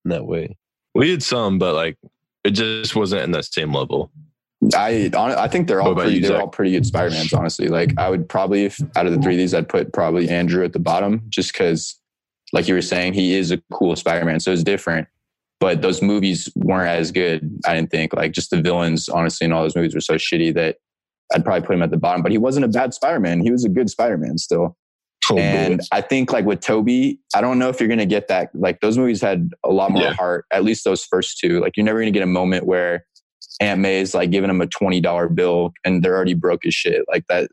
in that way. We had some, but like it just wasn't in that same level. I I think they're all pretty, you, they're Zach? all pretty good Spider-Mans, honestly. Like I would probably if out of the three of these, I'd put probably Andrew at the bottom just because like you were saying, he is a cool Spider-Man. So it's different. But those movies weren't as good, I didn't think. Like just the villains, honestly, in all those movies were so shitty that I'd probably put him at the bottom. But he wasn't a bad Spider-Man. He was a good Spider-Man still. Oh, and. I think like with Tobey, I don't know if you're gonna get that. Like those movies had a lot more Yeah. heart. At least those first two. Like you're never gonna get a moment where Aunt May's like giving him a twenty dollar bill and they're already broke as shit. Like that.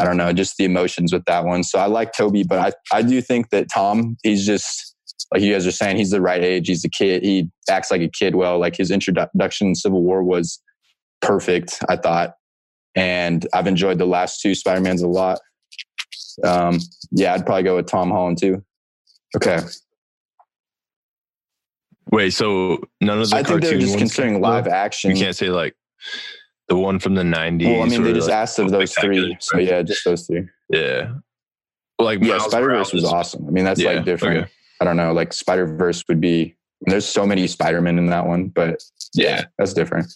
I don't know, just the emotions with that one. So I like Tobey, but I I do think that Tom, he's just like you guys are saying, he's the right age. He's a kid. He acts like a kid well. Like his introduction in Civil War was perfect. I thought, and I've enjoyed the last two Spider Mans a lot. Um, yeah, I'd probably go with Tom Holland too. Okay, Wait, so none of the I think they're just considering live action. You can't say like the one from the '90s. well, I mean, they just like, asked of those three, so yeah, just those three. Yeah, like Yeah, Spider Verse was awesome. I mean, that's Yeah, like different. okay. I don't know, like Spider Verse would be. There's so many Spider Men in that one, but Yeah, that's different.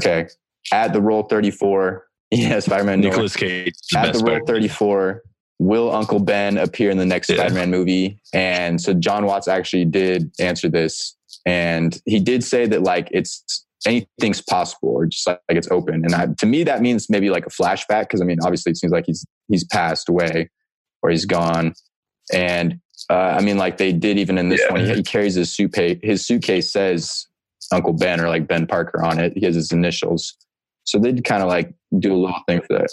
Okay, at the roll 34, yeah, Spider Man. Nicolas Cage. is the at the roll Spider-Man. 34 will uncle ben appear in the next Yeah. spider-man movie and so Jon Watts actually did answer this and he did say that like it's anything's possible or just like, like it's open. And I, to me that means maybe like a flashback because i mean obviously it seems like he's he's passed away or he's gone. And uh, i mean like they did even in this Yeah. one he, he carries his suitcase his suitcase says uncle ben or like ben parker on it. He has his initials. So they'd kind of like do a little thing for that.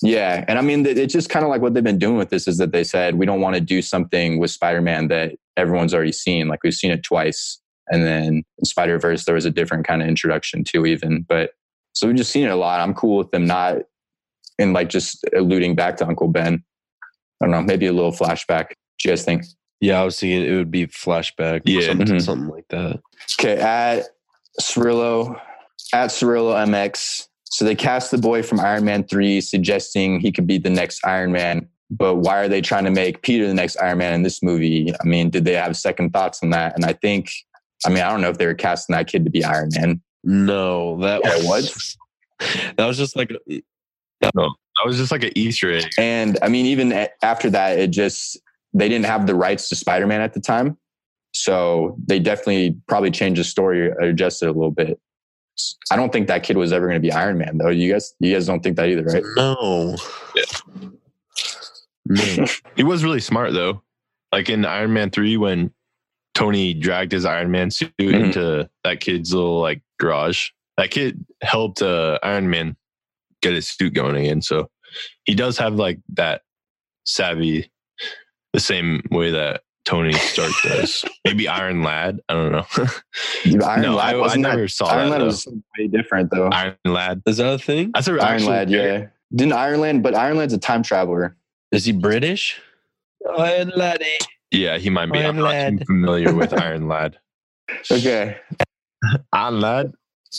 Yeah, and I mean, it's just kind of like what they've been doing with this is that they said we don't want to do something with Spider-Man that everyone's already seen. Like we've seen it twice, and then in Spider-Verse there was a different kind of introduction too, even. But so we've just seen it a lot. I'm cool with them not and like just alluding back to Uncle Ben. I don't know, maybe a little flashback. Do you guys think? Yeah, I was thinking it would be flashback. Yeah. something, Mhm. something like that. Okay, at Cirillo, at Cirillo MX. So they cast the boy from Iron Man 3, suggesting he could be the next Iron Man. But why are they trying to make Peter the next Iron Man in this movie? I mean, did they have second thoughts on that? And I think, I mean, I don't know if they were casting that kid to be Iron Man. No, that Yeah, was that was just like That was just like an Easter egg. And I mean, even after that, it just, they didn't have the rights to Spider Man at the time. So they definitely probably changed the story uh, or adjusted a little bit. I don't think that kid was ever going to be Iron Man, though. You guys, you guys don't think that either, right? No. No. He was really smart though. Like in Iron Man three, when Tony dragged his Iron Man suit Mhm. into that kid's little like garage, that kid helped uh, Iron Man get his suit going again. So he does have like that savvy, the same way that Tony Stark does. Maybe Iron Lad. I don't know. Iron no, Lad I, I never that, saw Iron that. Lad though. was way different, though. Iron Lad. Is that a thing? That's a Iron actual Lad, character. yeah. Didn't Iron Lad, but Iron Lad's a time traveler. Is he British? Iron Laddie. Yeah, he might be. Iron I'm not too familiar with Iron Lad. Okay. Iron Lad?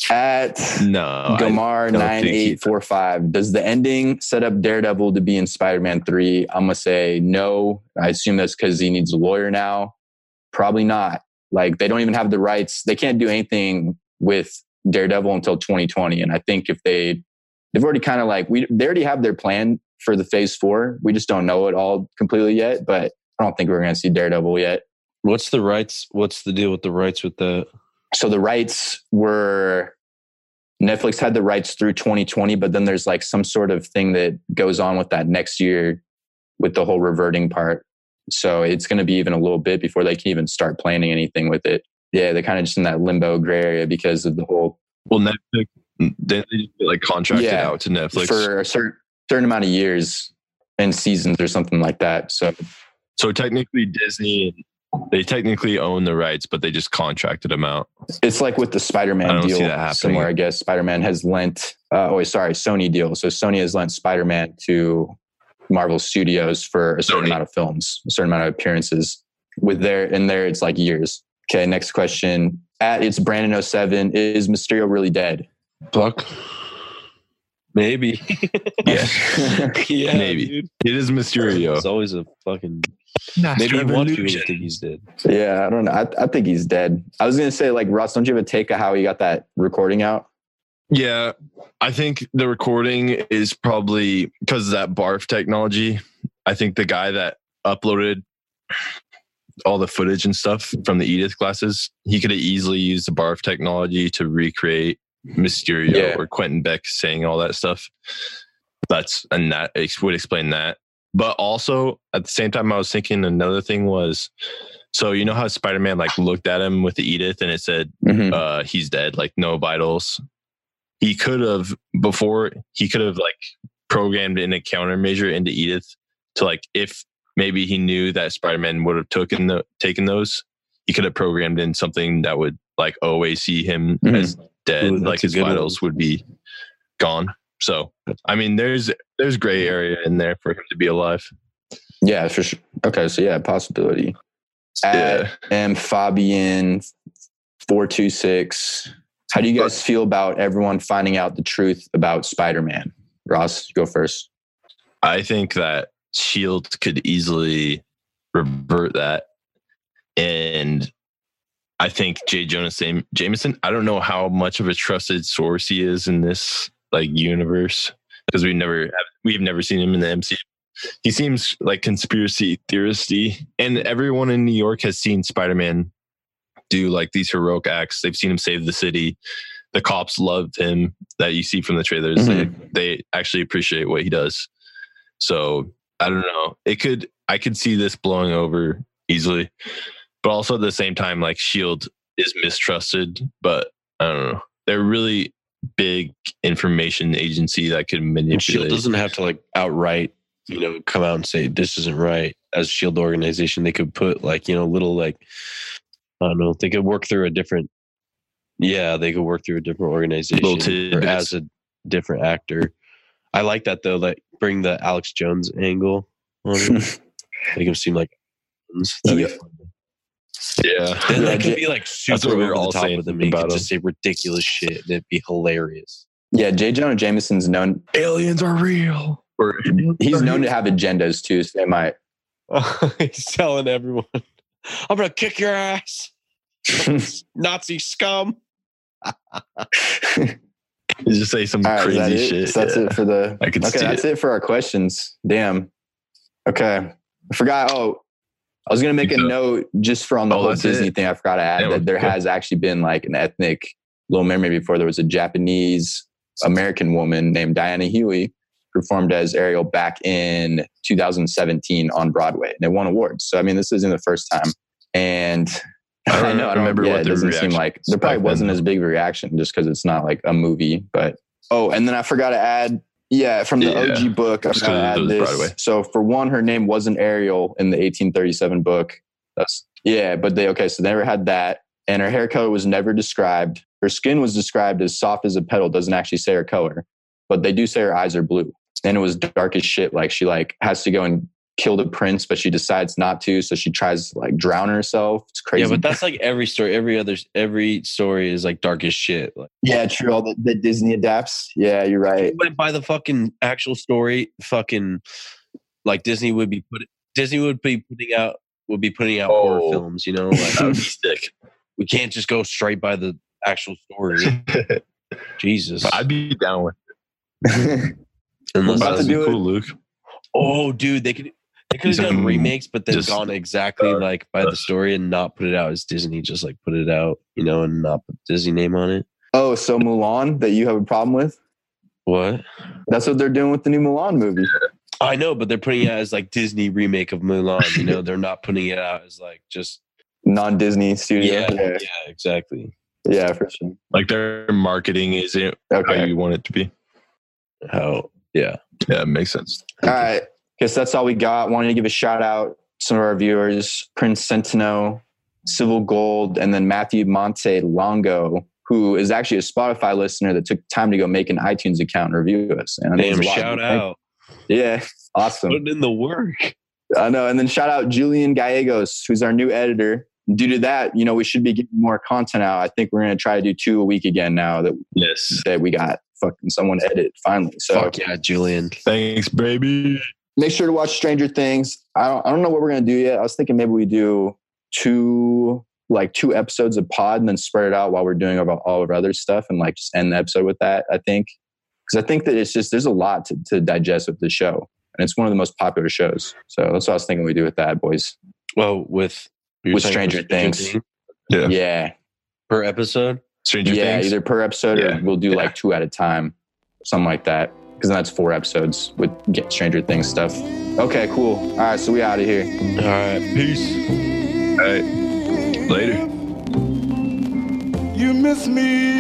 At No. I- Gamar don't nine think he- eight four five. Does the ending set up Daredevil to be in Spider Man three? I'm gonna say no. I assume that's because he needs a lawyer now. Probably not. Like they don't even have the rights. They can't do anything with Daredevil until 2020. And I think if they they've already kind of like we they already have their plan for the phase four. We just don't know it all completely yet. But I don't think we're gonna see Daredevil yet. What's the rights? What's the deal with the rights with the? so the rights were Netflix had the rights through 2020, but then there's like some sort of thing that goes on with that next year with the whole reverting part. So it's going to be even a little bit before they can even start planning anything with it. Yeah, they're kind of just in that limbo gray area because of the whole Well, Netflix, they just get like contracted Yeah, out to Netflix. for a certain certain amount of years and seasons or something like that. So so technically, Disney, they technically own the rights, but they just contracted them out. It's like with the Spider-Man don't deal see that happening. somewhere. I guess Spider-Man has lent. Uh, oh, wait, sorry, Sony deal. So Sony has lent Spider-Man to Marvel Studios for a certain Sony. amount of films, a certain amount of appearances. With their in there, it's like years. Okay, next question. At it's Brandon 07, is Mysterio really dead? Fuck. Maybe. Yeah, yeah. Maybe. dude. it is Mysterio. It's always a fucking. Maybe he wants you to think he's dead. yeah, I don't know. I, I think he's dead. I was gonna say, like Ross, don't you have a take of how he got that recording out? Yeah, I think the recording is probably because of that BARF technology. I think the guy that uploaded all the footage and stuff from the Edith glasses, he could have easily used the BARF technology to recreate Mysterio Yeah. or Quentin Beck saying all that stuff. That's and that ex- would explain that. But also at the same time, I was thinking another thing was, so you know how Spider Man like looked at him with the Edith and it said Mhm. uh he's dead like no vitals he could have before he could have like programmed in a countermeasure into edith to like if maybe he knew that spider-man would have taken the taken those he could have programmed in something that would like always see him Mhm. as dead Ooh, like his good one. vitals would be gone so i mean there's there's gray area in there for him to be alive Yeah, for sure. Okay, so yeah, possibility. At yeah M Fabian four two six. How do you guys feel about everyone finding out the truth about Spider Man? Ross, go first. I think that Shield could easily revert that, and I think J. Jonah Jameson. I don't know how much of a trusted source he is in this like universe because we've never we've never seen him in the MCU. He seems like conspiracy theoristy, and everyone in New York has seen Spider Man do like these heroic acts. They've seen him save the city. The cops loved him that you see from the trailers. They, mm-hmm. they actually appreciate what he does. So I don't know. It could I could see this blowing over easily, but also at the same time, like Shield is mistrusted. But I don't know. They're really big information agency that could manipulate. Shield doesn't have to like outright, you know, come out and say this isn't right. As a Shield organization, they could put like you know little like I don't know. They could work through a different. Yeah, they could work through a different organization or as a different actor. I like that though. Like bring the Alex Jones angle on it. Make him seem like. That'd be Yeah. Fun. yeah. Then Yeah, they could be like super what we were over all the top saying with them. He about could just say ridiculous shit. and It'd be hilarious. Yeah, J. Jonah Jameson's known Aliens are real. Or he's known to have agendas too, so they might He's telling everyone, "I'm gonna kick your ass, Nazi scum." You just say some All right, is that crazy shit. So that's yeah. it for the. I can okay, see that's it. for our questions. Damn. Okay, I forgot. Oh, I was gonna make a note just for on the Oh, whole Disney it? thing. I forgot to add Yeah, that there okay. has actually been like an ethnic Little memory before, there was a Japanese American woman named Diana Huey performed as Ariel back in 2017 on Broadway. And they won awards. So I mean, this isn't the first time. And I don't I know. I don't remember. Yeah, what it doesn't seem like there probably wasn't as big a reaction just because it's not like a movie. But oh, and then I forgot to add. Yeah, from the Yeah, OG book, I just forgot to 'cause it add this. So for one, her name wasn't Ariel in the 1837 book. That's yeah, but they okay. So they never had that, and her hair color was never described. Her skin was described as soft as a petal. Doesn't actually say her color, but they do say her eyes are blue. And it was dark as shit. Like she like has to go and kill the prince, but she decides not to. So she tries to like drown herself. It's crazy. Yeah, but that's like every story. Every other every story is like dark as shit. Like, Yeah, true. All that, that Disney adapts. Yeah, you're right. if you went by the fucking actual story, fucking like Disney would be put Disney would be putting out would be putting out horror Oh. films. You know, like That would be sick. we can't just go straight by the actual story. Jesus, I'd be down with. unless about that to was- do it. cool, Luke. oh, dude, they could. They could have done Some- remakes, but then just, gone exactly uh, like by the story and not put it out as Disney. Just like put it out, you know, and not put the Disney name on it. oh, so Mulan that you have a problem with? What? That's what they're doing with the new Mulan movie. I know, but they're putting it out as like Disney remake of Mulan. You know, they're not putting it out as like just Non-Disney studio. yeah, yeah, yeah, exactly. yeah, for sure. Like their marketing isn't how you want it to be. How? Yeah. Yeah, it makes sense. All right. Guess that's all we got. Wanted to give a shout out to some of our viewers, Prince Centeno, Civil Gold, and then Matthew Monte Longo, who is actually a Spotify listener that took time to go make an iTunes account and review us. And Damn! a. Shout out. Yeah, awesome. Putting in the work. I know. And then shout out Julian Gallegos, who's our new editor. Due to that, you know, we should be getting more content out. I think we're going to try to do two a week again now that, Yes. that we got fucking someone edit finally. So Fuck yeah, Julian. Thanks, baby. Make sure to watch Stranger Things. I don't, I don't know what we're going to do yet. I was thinking maybe we do two, like two episodes of pod and then spread it out while we're doing about all of our other stuff and like just end the episode with that, I think. Because I think that it's just, there's a lot to, to digest with the show. And it's one of the most popular shows. So that's what I was thinking we do with that, boys. Well, with you're With saying Stranger Things. Yeah. Yeah. per episode. Stranger Things. yeah, Things. either per episode Yeah. or we'll do Yeah. like two at a time, something like that because that's four episodes with Get Stranger Things stuff. Okay, cool. All right, so we out of here. All right, peace. All right, later. You miss me.